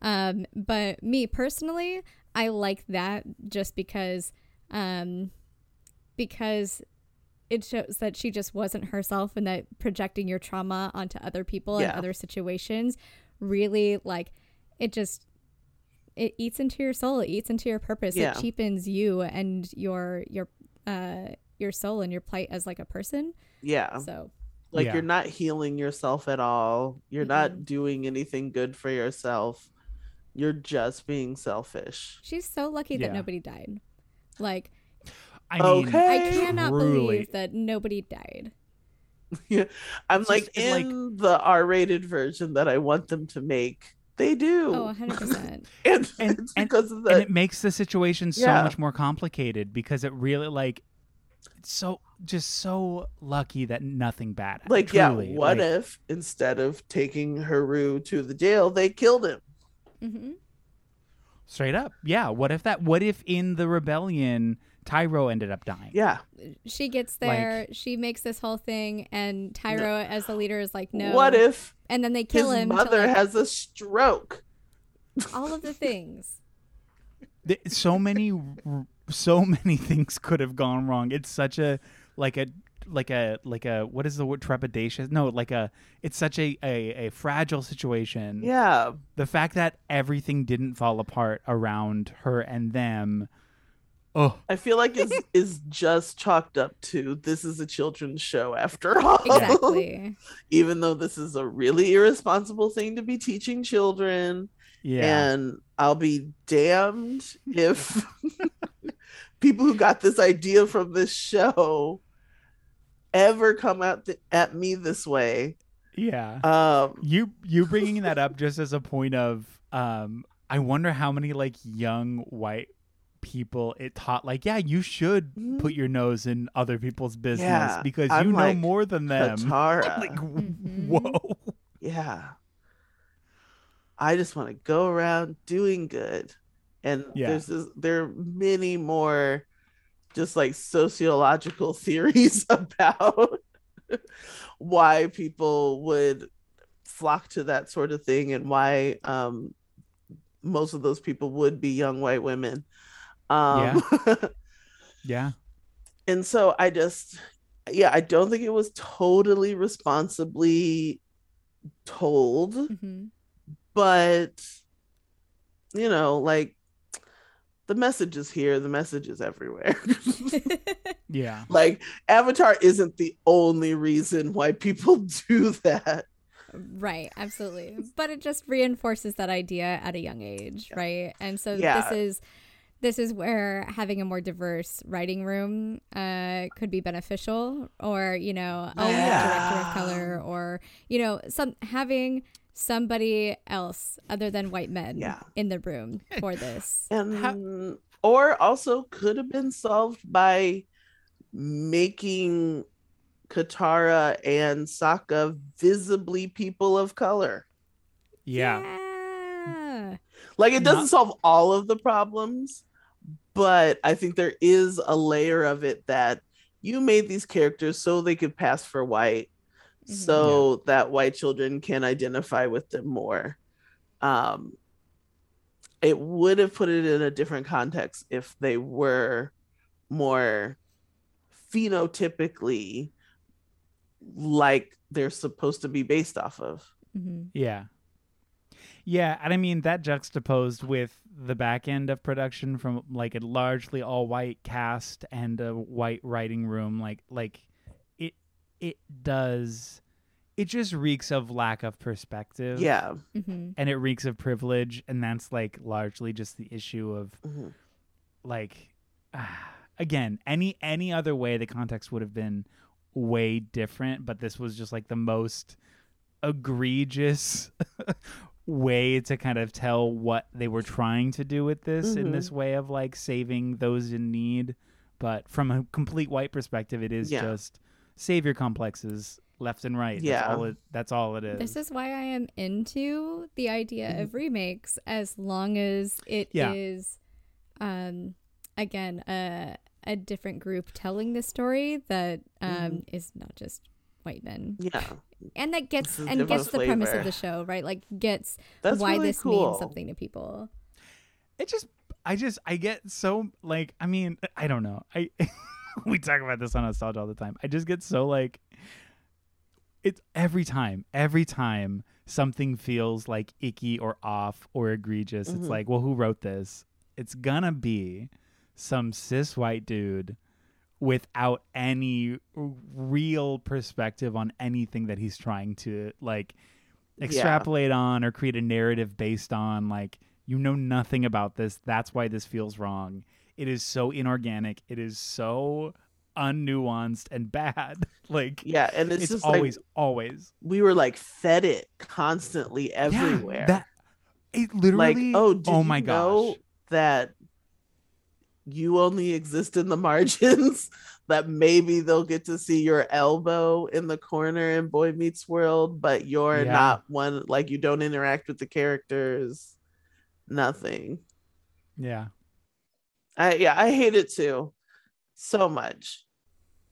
Speaker 3: Um, but me personally, I like that just because, um, because it shows that she just wasn't herself and that projecting your trauma onto other people and other situations really like it just it eats into your soul it eats into your purpose
Speaker 2: Yeah.
Speaker 3: it cheapens you and your your uh your soul and your plight as like a person.
Speaker 2: Yeah.
Speaker 3: So
Speaker 2: Like
Speaker 1: Yeah.
Speaker 2: you're not healing yourself at all. You're not doing anything good for yourself. You're just being selfish.
Speaker 3: she's so lucky that
Speaker 1: Yeah.
Speaker 3: nobody died. Like
Speaker 1: I mean,
Speaker 2: Okay.
Speaker 3: I cannot
Speaker 1: Truly.
Speaker 3: believe that nobody died.
Speaker 2: Yeah. I'm
Speaker 1: It's
Speaker 2: like
Speaker 1: just- it's like-
Speaker 2: in the R-rated version that I want them to make. They do.
Speaker 3: Oh, 100%.
Speaker 2: and,
Speaker 1: And-
Speaker 2: it's
Speaker 1: and-
Speaker 2: because of
Speaker 1: and it makes the situation so
Speaker 2: Yeah.
Speaker 1: much more complicated because it really like it's so just so lucky that nothing bad
Speaker 2: like
Speaker 1: truly.
Speaker 2: yeah, what
Speaker 1: Like,
Speaker 2: if instead of taking Haru to the jail, they killed him?
Speaker 3: Mm-hmm.
Speaker 1: straight up yeah what if that what if in the rebellion Tyro ended up dying
Speaker 2: Yeah.
Speaker 3: She gets there, she makes this whole thing, and Tyro, as the leader, is like, no.
Speaker 2: What if
Speaker 3: And then they
Speaker 2: his
Speaker 3: kill him.
Speaker 2: mother
Speaker 3: like,
Speaker 2: has a stroke?
Speaker 3: all of the things.
Speaker 1: So many r- so many things could have gone wrong it's such a like a like a like a what is the word trepidatious no like a it's such a a, a fragile situation
Speaker 2: Yeah.
Speaker 1: the fact that everything didn't fall apart around her and them oh
Speaker 2: I feel like is is just chalked up to this is a children's show after all.
Speaker 3: Exactly.
Speaker 2: Even though this is a really irresponsible thing to be teaching children.
Speaker 1: yeah
Speaker 2: And I'll be damned if people who got this idea from this show ever come out th- at me this way.
Speaker 1: yeah
Speaker 2: Um
Speaker 1: you you bringing that up just as a point of um i wonder how many like young white people it taught like yeah you should
Speaker 2: Mhm.
Speaker 1: put your nose in other people's business
Speaker 2: Yeah,
Speaker 1: because
Speaker 2: I'm
Speaker 1: you know
Speaker 2: like,
Speaker 1: more than them
Speaker 2: Katara.
Speaker 1: like
Speaker 3: Mhm.
Speaker 1: whoa
Speaker 2: yeah. I just want to go around doing good. And
Speaker 1: Yeah.
Speaker 2: there's this, there are many more just like sociological theories about why people would flock to that sort of thing and why um most of those people would be young white women. Um
Speaker 1: yeah
Speaker 2: and so I just yeah, I don't think it was totally responsibly told
Speaker 3: hmm
Speaker 2: but you know like the message is here the message is everywhere
Speaker 1: yeah
Speaker 2: like avatar isn't the only reason why people do that
Speaker 3: right, absolutely. But it just reinforces that idea at a young age, right? And so
Speaker 2: Yeah.
Speaker 3: this is this is where having a more diverse writing room uh, could be beneficial, or you know, a director of color, or you know, some having somebody else other than white men
Speaker 2: Yeah.
Speaker 3: in the room for this.
Speaker 2: and or also could have been solved by making katara and Sokka visibly people of color
Speaker 1: yeah
Speaker 3: Yeah.
Speaker 2: like it doesn't
Speaker 1: Not-
Speaker 2: solve all of the problems but i think there is a layer of it that you made these characters so they could pass for white
Speaker 3: Mhm.
Speaker 2: so that white children can identify with them more um it would have put it in a different context if they were more phenotypically like they're supposed to be based off of
Speaker 3: Mhm.
Speaker 1: Yeah. Yeah, and I mean that juxtaposed with the back end of production from like a largely all white cast and a white writing room like like it it does it just reeks of lack of perspective.
Speaker 2: yeah
Speaker 3: Mhm.
Speaker 1: And it reeks of privilege and that's like largely just the issue of
Speaker 2: Mhm.
Speaker 1: like ah, again, any any other way the context would have been way different, but this was just like the most egregious way to kind of tell what they were trying to do with this in
Speaker 2: Mhm.
Speaker 1: this way of like saving those in need. But from a complete white perspective, it is
Speaker 2: Yeah.
Speaker 1: just savior complexes left and right.
Speaker 2: Yeah.
Speaker 1: That's all it, that's all it is.
Speaker 3: This is why I am into the idea of remakes as long as it is,
Speaker 1: Yeah.
Speaker 3: um, again, a, a different group telling the story that um, is not just white men.
Speaker 2: yeah
Speaker 3: And that gets and
Speaker 2: different
Speaker 3: gets the premise of the show, right? Like gets
Speaker 2: that's
Speaker 3: why
Speaker 2: really
Speaker 3: this
Speaker 2: cool.
Speaker 3: means something to people.
Speaker 1: it just i just i get so like i mean i don't know i we talk about this on nostalgia all the time i just get so like it's every time every time something feels like icky or off or egregious it's
Speaker 2: Mhm.
Speaker 1: like well who wrote this it's gonna be some cis white dude without any real perspective on anything that he's trying to like extrapolate on or create a narrative based on like you know nothing about this. That's why this feels wrong. It is so inorganic. It is so unnuanced and bad. Like
Speaker 2: Yeah, and it's,
Speaker 1: it's,
Speaker 2: just
Speaker 1: always
Speaker 2: like
Speaker 1: always
Speaker 2: we were like fed it constantly everywhere.
Speaker 1: yeah, that it
Speaker 2: like,
Speaker 1: literally
Speaker 2: oh,
Speaker 1: oh my gosh.
Speaker 2: that you only exist in the margins? that maybe they'll get to see your elbow in the corner in Boy Meets World, but you're
Speaker 1: Yeah.
Speaker 2: not one. Like you don't interact with the characters. Nothing.
Speaker 1: yeah
Speaker 2: I yeah, I hate it too, so much.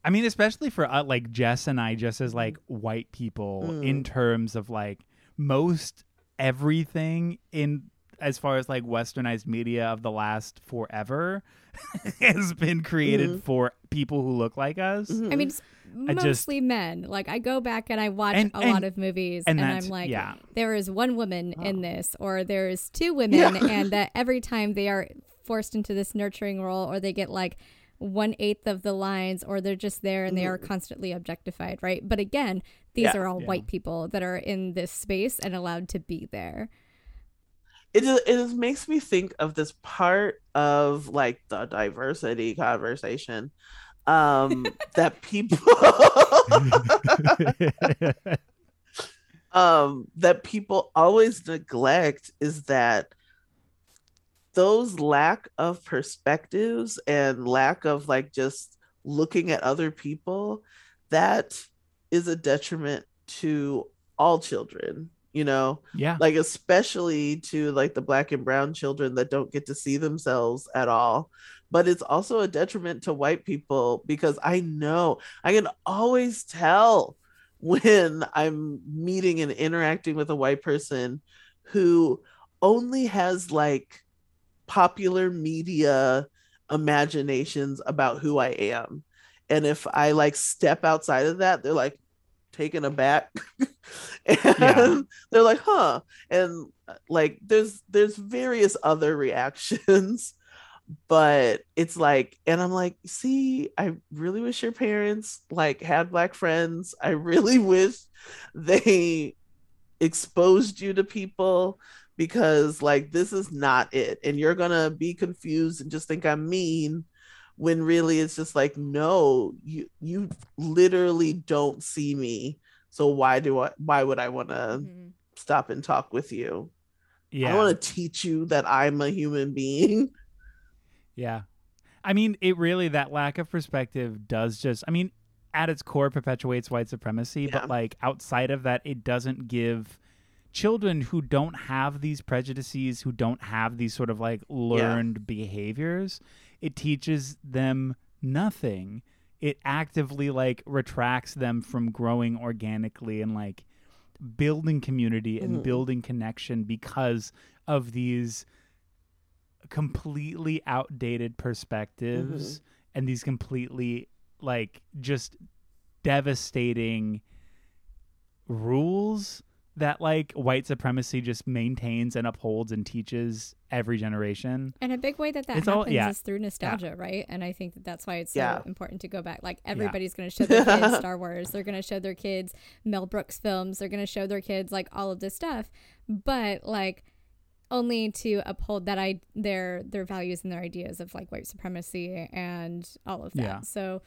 Speaker 1: I mean, especially for uh, like Jess and I, just as like white people,
Speaker 2: Mm.
Speaker 1: in terms of like most everything in as far as like westernized media of the last forever has been created
Speaker 2: Mhm.
Speaker 1: for people who look like us.
Speaker 2: Mhm.
Speaker 3: I mean, it's
Speaker 1: I just-
Speaker 3: mostly men. Like I go back and I watch
Speaker 1: And-
Speaker 3: a
Speaker 1: and-
Speaker 3: lot of movies,
Speaker 1: and
Speaker 3: and, I'm like,
Speaker 1: yeah.
Speaker 3: there is one woman
Speaker 2: Oh.
Speaker 3: in this, or there's two women,
Speaker 2: Yeah.
Speaker 3: and that every time they are forced into this nurturing role, or they get like one eighth of the lines, or they're just there and they are constantly objectified, right? But again, these
Speaker 2: Yeah.
Speaker 3: are all
Speaker 1: Yeah.
Speaker 3: white people that are in this space and allowed to be there.
Speaker 2: It just, it just makes me think of this part of like the diversity conversation um that people um that people always neglect is that those lack of perspectives and lack of like just looking at other people that is a detriment to all children you know?
Speaker 1: Yeah.
Speaker 2: like especially to like the black and brown children that don't get to see themselves at all. But it's also a detriment to white people because i know i can always tell when i'm meeting and interacting with a white person who only has like popular media imaginations about who i am. And if i like step outside of that they're like taken aback. And
Speaker 1: Yeah.
Speaker 2: they're like huh. And uh, like there's there's various other reactions but it's like and i'm like see i really wish your parents like had black friends. I really wish they exposed you to people because like this is not it. And you're gonna be confused and just think i'm mean when really it's just like no you you literally don't see me so why do i why would i want to
Speaker 3: Mhm.
Speaker 2: stop and talk with you
Speaker 1: yeah.
Speaker 2: i want to teach you that i'm a human being
Speaker 1: Yeah. I mean, it really, that lack of perspective does just, I mean, at its core perpetuates white supremacy,
Speaker 2: Yeah.
Speaker 1: but like outside of that, it doesn't give children who don't have these prejudices, who don't have these sort of like learned behaviors, it teaches them nothing. It actively like retracts them from growing organically and like building community and
Speaker 2: Mhm.
Speaker 1: building connection because of these completely outdated perspectives and these completely like just devastating rules that like white supremacy just maintains and upholds and teaches every generation.
Speaker 3: And a big way that that
Speaker 1: It's all-
Speaker 3: happens
Speaker 1: yeah.
Speaker 3: is through nostalgia, right? And I think that that's why it's so
Speaker 2: Yeah.
Speaker 3: important to go back. Like everybody's going to show their kids Star Wars. They're going to show their kids Mel Brooks films. They're going to show their kids like all of this stuff, but like only to uphold that I their their values and their ideas of like white supremacy and all of that.
Speaker 1: Yeah.
Speaker 3: So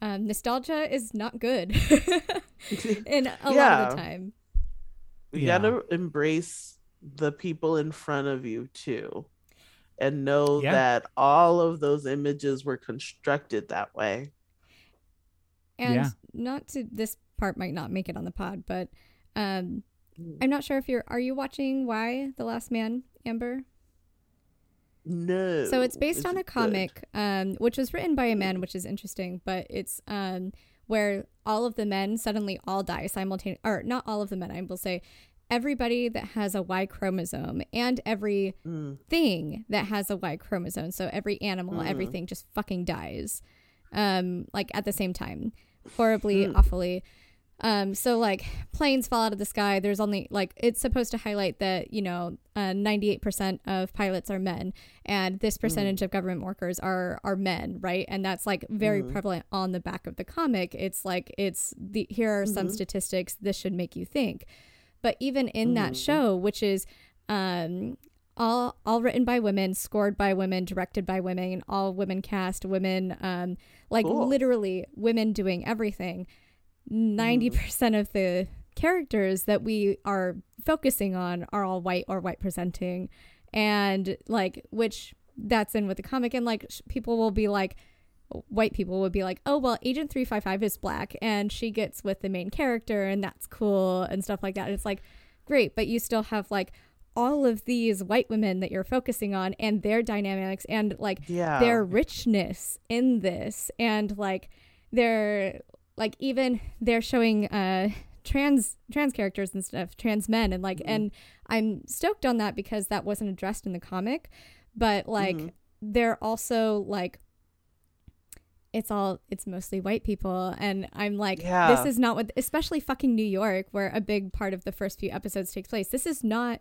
Speaker 3: um, nostalgia is not good, in a lot of the time.
Speaker 2: You
Speaker 1: Yeah.
Speaker 2: gotta embrace the people in front of you too and know
Speaker 1: Yeah.
Speaker 2: that all of those images were constructed that way
Speaker 3: And
Speaker 1: Yeah.
Speaker 3: not to this part might not make it on the pod, but um
Speaker 2: Mm.
Speaker 3: I'm not sure if you're are you watching Y the Last Man, Amber?
Speaker 2: no
Speaker 3: So it's based
Speaker 2: Is
Speaker 3: on
Speaker 2: it
Speaker 3: a
Speaker 2: good?
Speaker 3: comic um which was written by a man, which is interesting, but it's um where all of the men suddenly all die simultaneously or not all of the men, I will say everybody that has a Y chromosome and every
Speaker 2: Mm.
Speaker 3: thing that has a Y chromosome. So every animal,
Speaker 2: Mhm.
Speaker 3: everything just fucking dies. Um, like at the same time. Horribly,
Speaker 2: Hmm.
Speaker 3: awfully. Um, so like planes fall out of the sky. There's only like it's supposed to highlight that you know uh, 98% of pilots are men, and this percentage of government workers are are men, right? And that's like very
Speaker 2: Mhm.
Speaker 3: prevalent on the back of the comic. It's like it's the here are some
Speaker 2: Mhm.
Speaker 3: statistics. This should make you think. But even in that
Speaker 2: Mhm.
Speaker 3: show, which is um, all all written by women, scored by women, directed by women, all women cast, women, um, like
Speaker 2: Cool.
Speaker 3: literally women doing everything. Mm. 90% of the characters that we are focusing on are all white or white presenting. And like which that's in with the comic. And like sh- people will be like white people would be like oh well agent 355 is black and she gets with the main character and that's cool and stuff like that. And it's like great but you still have like all of these white women that you're focusing on and their dynamics and like
Speaker 2: Yeah.
Speaker 3: their richness in this and like they're like even they're showing uh trans trans characters and stuff trans men and like
Speaker 2: Mhm.
Speaker 3: and i'm stoked on that because that wasn't addressed in the comic but like
Speaker 2: Mhm.
Speaker 3: they're also like it's all it's mostly white people and i'm like
Speaker 2: Yeah.
Speaker 3: this is not what especially fucking new york where a big part of the first few episodes takes place this is not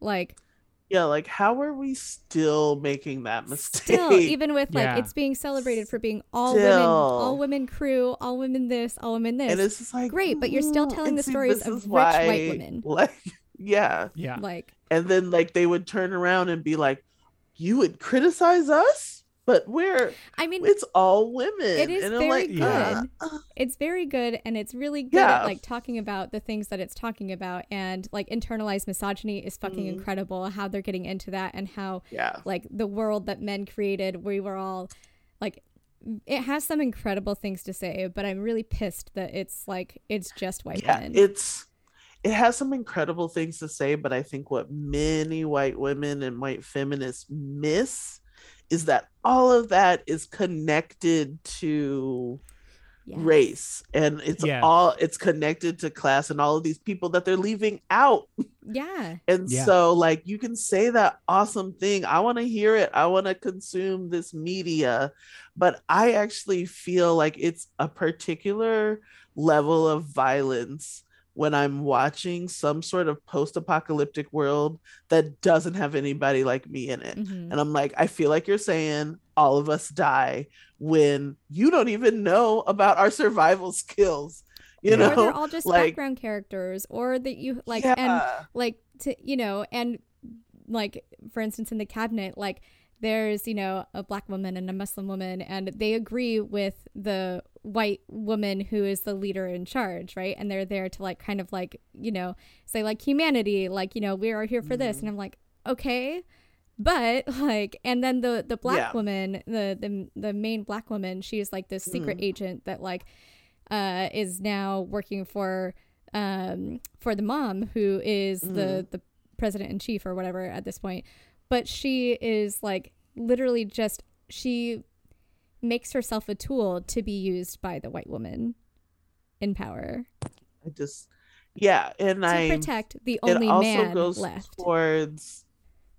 Speaker 3: like
Speaker 2: yeah, like how are we still making that mistake?
Speaker 3: still even with like
Speaker 1: Yeah.
Speaker 3: it's being celebrated for being all women all women crew all women this all women this
Speaker 2: and it's just like
Speaker 3: Great, but you're still telling the
Speaker 2: see,
Speaker 3: stories of
Speaker 2: is
Speaker 3: rich white women.
Speaker 2: Like, yeah,
Speaker 1: Yeah.
Speaker 3: like
Speaker 2: and then like they would turn around and be like, "You would criticize us, but we're
Speaker 3: i mean
Speaker 2: it's all women."
Speaker 3: It is
Speaker 2: and
Speaker 3: very
Speaker 2: like,
Speaker 1: good.
Speaker 2: "Uh,
Speaker 3: it's very good and it's really good
Speaker 2: Yeah.
Speaker 3: at like talking about the things that it's talking about and like internalized misogyny is fucking
Speaker 2: Mhm.
Speaker 3: incredible how they're getting into that and how
Speaker 2: yeah,
Speaker 3: like the world that men created we were all like it has some incredible things to say but i'm really pissed that it's like it's just white
Speaker 2: yeah,
Speaker 3: women
Speaker 2: it's it has some incredible things to say, but I think what many white women and white feminists miss is that all of that is connected to
Speaker 3: Yes.
Speaker 2: race and it's
Speaker 1: Yeah.
Speaker 2: all it's connected to class and all of these people that they're leaving out
Speaker 3: yeah
Speaker 2: and
Speaker 1: Yeah.
Speaker 2: so like you can say that awesome thing i want to hear it i want to consume this media but i actually feel like it's a particular level of violence when i'm watching some sort of post-apocalyptic world that doesn't have anybody like me in it
Speaker 3: Mhm.
Speaker 2: and I'm like, I feel like you're saying all of us die when you don't even know about our survival skills. You
Speaker 3: or they're all just
Speaker 2: like-
Speaker 3: background characters or that you like and like to you know and like for instance in the cabinet like there's you know a black woman and a muslim woman and they agree with the white woman who is the leader in charge right and they're there to like kind of like you know say like humanity like you know we are here for this
Speaker 2: Mhm.
Speaker 3: and i'm like okay but like and then the the black
Speaker 2: Yeah.
Speaker 3: woman the the the main black woman she is like this secret
Speaker 2: Mhm.
Speaker 3: agent that like uh is now working for um for the mom who is the the president in chief or whatever at this point but she is like literally just she makes herself a tool to be used by the white woman in power.
Speaker 2: I just yeah, and
Speaker 3: to
Speaker 2: I
Speaker 3: protect the only it
Speaker 2: also
Speaker 3: man
Speaker 2: goes
Speaker 3: left.
Speaker 2: towards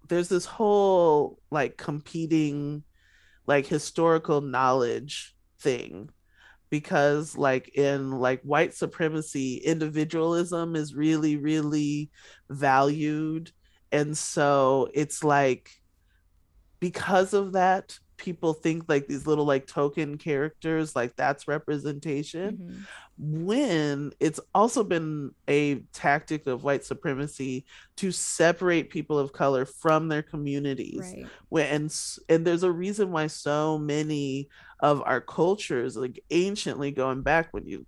Speaker 2: there's this whole like competing like historical knowledge thing because like in like white supremacy individualism is really really valued and so it's like because of that people think like these little like token characters like that's representation.
Speaker 3: Mhm.
Speaker 2: when it's also been a tactic of white supremacy to separate people of color from their communities.
Speaker 3: Right.
Speaker 2: When and, and there's a reason why so many of our cultures like anciently going back when you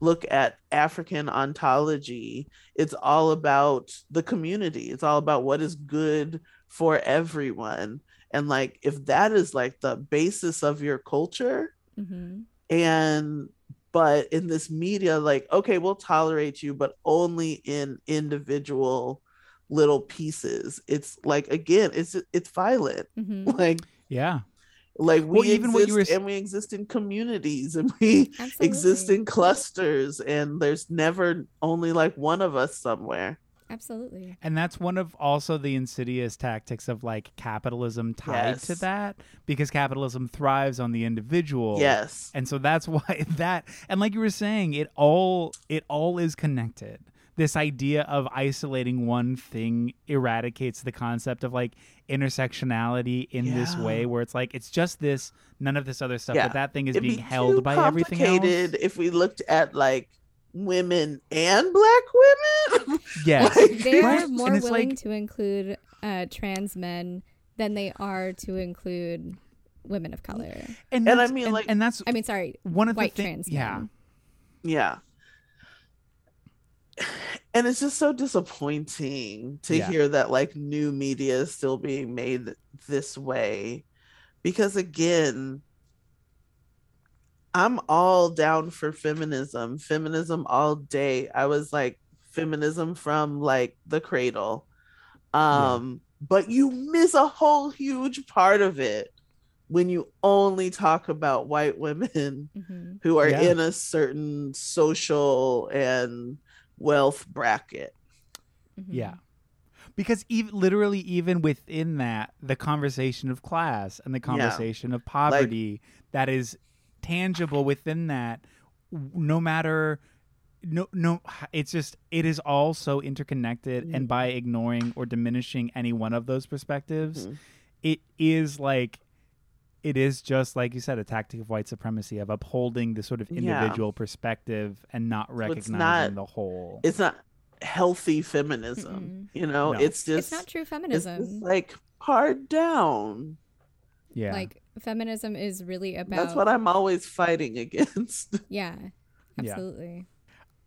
Speaker 2: look at african ontology it's all about the community. It's all about what is good for everyone. And like if that is like the basis of your culture
Speaker 3: hmm
Speaker 2: and but in this media like okay we'll tolerate you but only in individual little pieces. It's like again it's it's violent.
Speaker 3: Hmm
Speaker 2: like
Speaker 1: Yeah.
Speaker 2: Like we
Speaker 1: Well, even
Speaker 2: exist
Speaker 1: what you were
Speaker 2: and we exist in communities and we exist in clusters and there's never only like one of us somewhere
Speaker 3: Absolutely.
Speaker 1: And that's one of also the insidious tactics of like capitalism tied to that because capitalism thrives on the individual.
Speaker 2: Yes.
Speaker 1: And so that's why that and like you were saying, it all it all is connected. This idea of isolating one thing eradicates the concept of like intersectionality in this way where it's like it's just this, none of this other stuff,
Speaker 2: Yeah.
Speaker 1: but that thing is
Speaker 2: It'd
Speaker 1: being
Speaker 2: be
Speaker 1: held
Speaker 2: too
Speaker 1: by everything else.
Speaker 2: complicated if we looked at like women and black women.
Speaker 1: Yes.
Speaker 2: Like-
Speaker 3: They
Speaker 1: Right?
Speaker 3: are more willing
Speaker 1: like-
Speaker 3: to include uh, trans men than they are to include women of color.
Speaker 1: And,
Speaker 2: I
Speaker 1: that's-
Speaker 2: mean,
Speaker 1: and,
Speaker 2: like-
Speaker 1: and that's
Speaker 3: I mean, sorry,
Speaker 1: one of
Speaker 3: white
Speaker 1: the
Speaker 3: trans
Speaker 1: things. Yeah.
Speaker 3: men.
Speaker 2: yeah. And it's just so disappointing to
Speaker 1: Yeah.
Speaker 2: hear that like new media is still being made this way. Because again, I'm all down for feminism, feminism all day. I was like feminism from like the cradle. Um, but you miss a whole huge part of it when you only talk about white women
Speaker 3: hmm
Speaker 2: who are
Speaker 1: Yeah.
Speaker 2: in a certain social and wealth bracket.
Speaker 3: Mm-hmm.
Speaker 1: Yeah. Because even literally even within that, the conversation of class and the conversation of poverty that is tangible within that, no matter no no it's just it is all so interconnected and by ignoring or diminishing any one of those perspectives
Speaker 2: Mhm.
Speaker 1: it is like it is just like you said a tactic of white supremacy of upholding the sort of
Speaker 2: Yeah.
Speaker 1: individual perspective and not
Speaker 2: it's
Speaker 1: recognizing
Speaker 2: not-
Speaker 1: the whole
Speaker 2: It's not healthy feminism, you know.
Speaker 1: No.
Speaker 2: It's just
Speaker 3: It's not true
Speaker 2: it's just,
Speaker 3: feminism.
Speaker 2: like hard down.
Speaker 1: yeah
Speaker 3: Like feminism is really about
Speaker 2: That's what I'm always fighting against.
Speaker 3: Yeah.
Speaker 1: Yeah.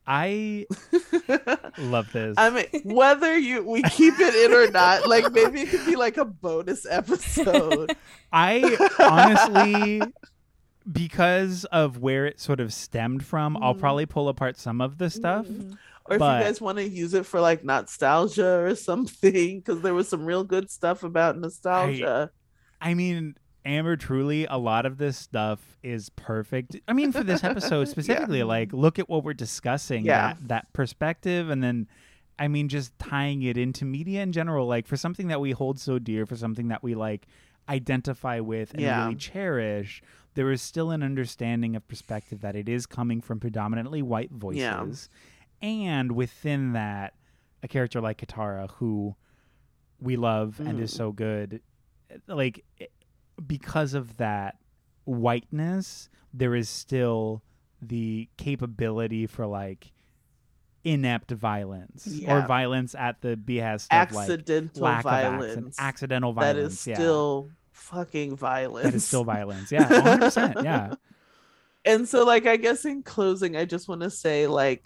Speaker 1: I love this.
Speaker 2: I mean, whether you we keep it in or not, like maybe it could be like a bonus episode.
Speaker 1: I honestly, because of where it sort of stemmed from, I'll
Speaker 2: Mhm.
Speaker 1: probably pull apart some of the stuff.
Speaker 3: Mhm.
Speaker 2: Or if
Speaker 1: But-
Speaker 2: you guys want to use it for like nostalgia or something, because there was some real good stuff about nostalgia.
Speaker 1: I mean, Amber, truly, a lot of this stuff is perfect. I mean, for this episode specifically, like, look at what we're discussing.
Speaker 2: Yeah.
Speaker 1: That, that perspective, and then, I mean, just tying it into media in general, like, for something that we hold so dear, for something that we, like, identify with and
Speaker 2: Yeah.
Speaker 1: really cherish, there is still an understanding of perspective that it is coming from predominantly white voices. And within that, a character like Katara, who we love and is
Speaker 2: Mhm.
Speaker 1: so good, like, because of that whiteness, there is still the capability for, like, inept violence or violence at the behest of like
Speaker 2: Accidental
Speaker 1: of
Speaker 2: violence.
Speaker 1: accident, accidental violence.
Speaker 2: is
Speaker 1: yeah.
Speaker 2: still fucking violence.
Speaker 1: that is still violence. Yeah, 100%. Yeah.
Speaker 2: and so like i guess in closing i just want to say like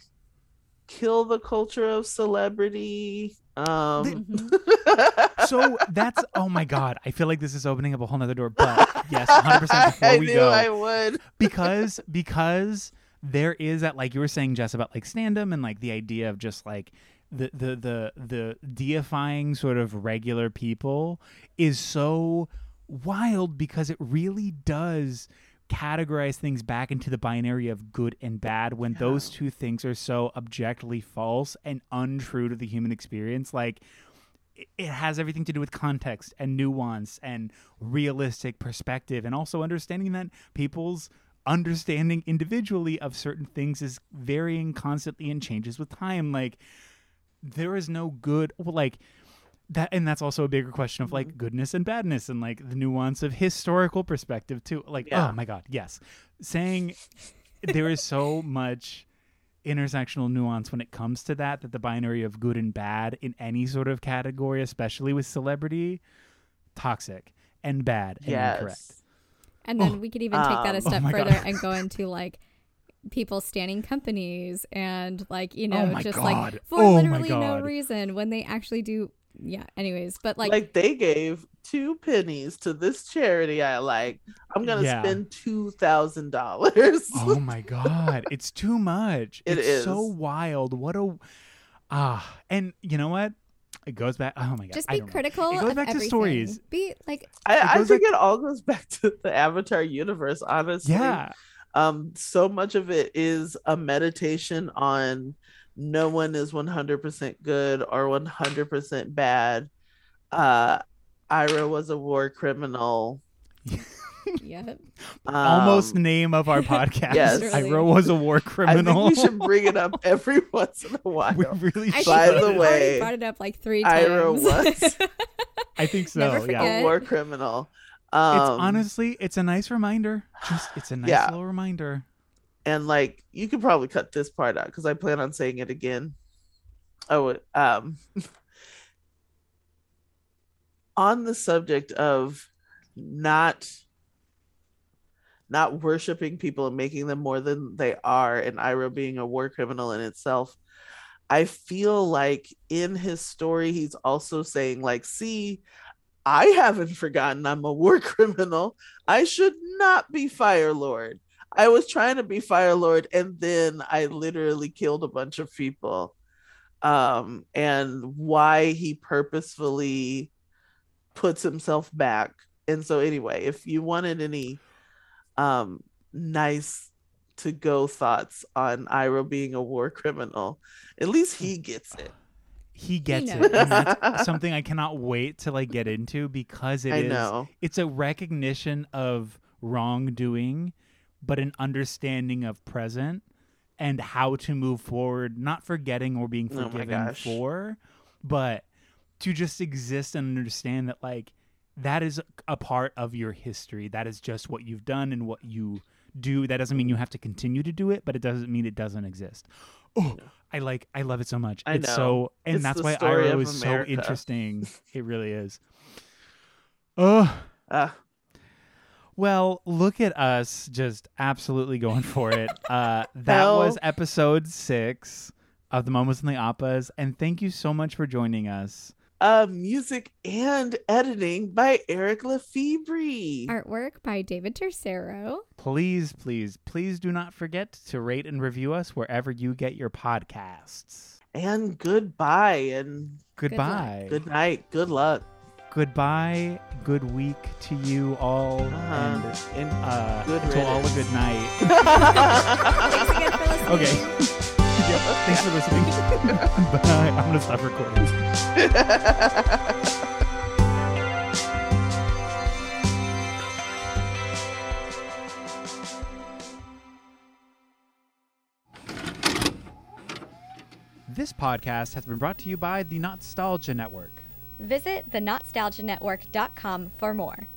Speaker 2: kill the culture of celebrity um
Speaker 1: So that's oh my god. I feel like this is opening up a whole nother door. But yes, 100 percent before
Speaker 2: I
Speaker 1: we
Speaker 2: knew
Speaker 1: go.
Speaker 2: i would
Speaker 1: because because there is that like you were saying Jess about like standum and like the idea of just like the the the the deifying sort of regular people is so wild because it really does categorize things back into the binary of good and bad when
Speaker 2: Yeah.
Speaker 1: those two things are so objectively false and untrue to the human experience like it- has everything to do with context and nuance and realistic perspective and also understanding that people's understanding individually of certain things is varying constantly and changes with time like there is no good well, like that and that's also a bigger question of
Speaker 2: Mm-hmm.
Speaker 1: like goodness and badness and like the nuance of historical perspective too like
Speaker 2: Yeah.
Speaker 1: oh my god yes saying there is so much intersectional nuance when it comes to that that the binary of good and bad in any sort of category especially with celebrity toxic and bad and incorrect
Speaker 2: yes
Speaker 3: And then
Speaker 1: Oh,
Speaker 3: we could even take that a
Speaker 2: um,
Speaker 1: oh
Speaker 3: step
Speaker 1: my
Speaker 3: further
Speaker 1: God.
Speaker 3: and go into like people standing companies and like you
Speaker 1: Oh
Speaker 3: know
Speaker 1: my
Speaker 3: just
Speaker 1: God.
Speaker 3: like for
Speaker 1: Oh
Speaker 3: literally no reason when they actually do yeah anyways but like,
Speaker 2: like, they gave two pennies to this charity i like. I'm gonna
Speaker 1: Yeah.
Speaker 2: spend two thousand dollars.
Speaker 1: Oh my god it's too much.
Speaker 2: It
Speaker 1: it's so wild. What a ah and you know what? It goes back oh my god
Speaker 3: just
Speaker 1: I
Speaker 3: be
Speaker 1: don't know.
Speaker 3: critical
Speaker 1: It goes
Speaker 3: of
Speaker 1: back to stories.
Speaker 3: be like
Speaker 2: I, I think
Speaker 1: back-
Speaker 2: it all goes back to the avatar universe honestly.
Speaker 1: Yeah.
Speaker 2: Um so much of it is a meditation on no one is 100% good or 100% bad. Uh, Iroh was a war criminal.
Speaker 3: Yep.
Speaker 1: Almost
Speaker 2: Um,
Speaker 1: name of our podcast.
Speaker 2: yes.
Speaker 1: Iroh was a war
Speaker 2: I
Speaker 1: criminal.
Speaker 2: think we should bring it up every once in a while.
Speaker 1: we really should.
Speaker 2: By
Speaker 3: think
Speaker 2: the way,
Speaker 3: brought it up like three times.
Speaker 2: Iroh was
Speaker 1: I think so. Yeah.
Speaker 2: a war criminal.
Speaker 1: It's
Speaker 2: Um,
Speaker 1: honestly, it's a nice reminder. Just, it's a nice
Speaker 2: Yeah.
Speaker 1: little reminder.
Speaker 2: And like you could probably cut this part out because I plan on saying it again. Oh, um, on the subject of not not worshiping people and making them more than they are, and Iroh being a war criminal in itself. I feel like in his story, he's also saying, like, see, I haven't forgotten I'm a war criminal. I should not be Fire Lord. I was trying to be Fire Lord, and then I literally killed a bunch of people. Um, and why he purposefully puts himself back. And so, anyway, if you wanted any um nice to go thoughts on Iroh being a war criminal, at least he gets it.
Speaker 1: He gets
Speaker 3: knows.
Speaker 1: it. And that's something I cannot wait to like get into because it
Speaker 2: I
Speaker 1: is-
Speaker 2: know.
Speaker 1: it's a recognition of wrongdoing, but an understanding of present and how to move forward, not forgetting or being
Speaker 2: Oh
Speaker 1: forgiven
Speaker 2: gosh.
Speaker 1: for, but to just exist and understand that like that is a part of your history. That is just what you've done and what you do. That doesn't mean you have to continue to do it, but it doesn't mean it doesn't exist. Oh, I like I love it so much.
Speaker 2: I
Speaker 1: it's
Speaker 2: know.
Speaker 1: so and
Speaker 2: It's
Speaker 1: that's why
Speaker 2: of
Speaker 1: is so
Speaker 2: America.
Speaker 1: interesting. it really is. Oh,
Speaker 2: Uh,
Speaker 1: well, look at us just absolutely going for it. Uh, that
Speaker 2: Hell.
Speaker 1: was episode six of the Momos and the Appas, and thank you so much for joining us.
Speaker 2: uh, music and editing by Eric Lefebvre.
Speaker 3: Artwork by David Tercero.
Speaker 1: Please, please, please do not forget to rate and review us wherever you get your podcasts.
Speaker 2: And goodbye and
Speaker 1: Goodbye.
Speaker 2: good night. Good luck.
Speaker 1: Goodbye. Good week to you all.
Speaker 2: Uh-huh.
Speaker 1: And
Speaker 2: And
Speaker 1: uh,
Speaker 2: Good
Speaker 1: to all a good night.
Speaker 3: Thanks again for listening.
Speaker 1: Okay. Yep, thanks for listening. Bye. I'm going to stop recording. This podcast has been brought to you by the Nostalgia Network.
Speaker 4: Visit thenostalgianetwork.com for more.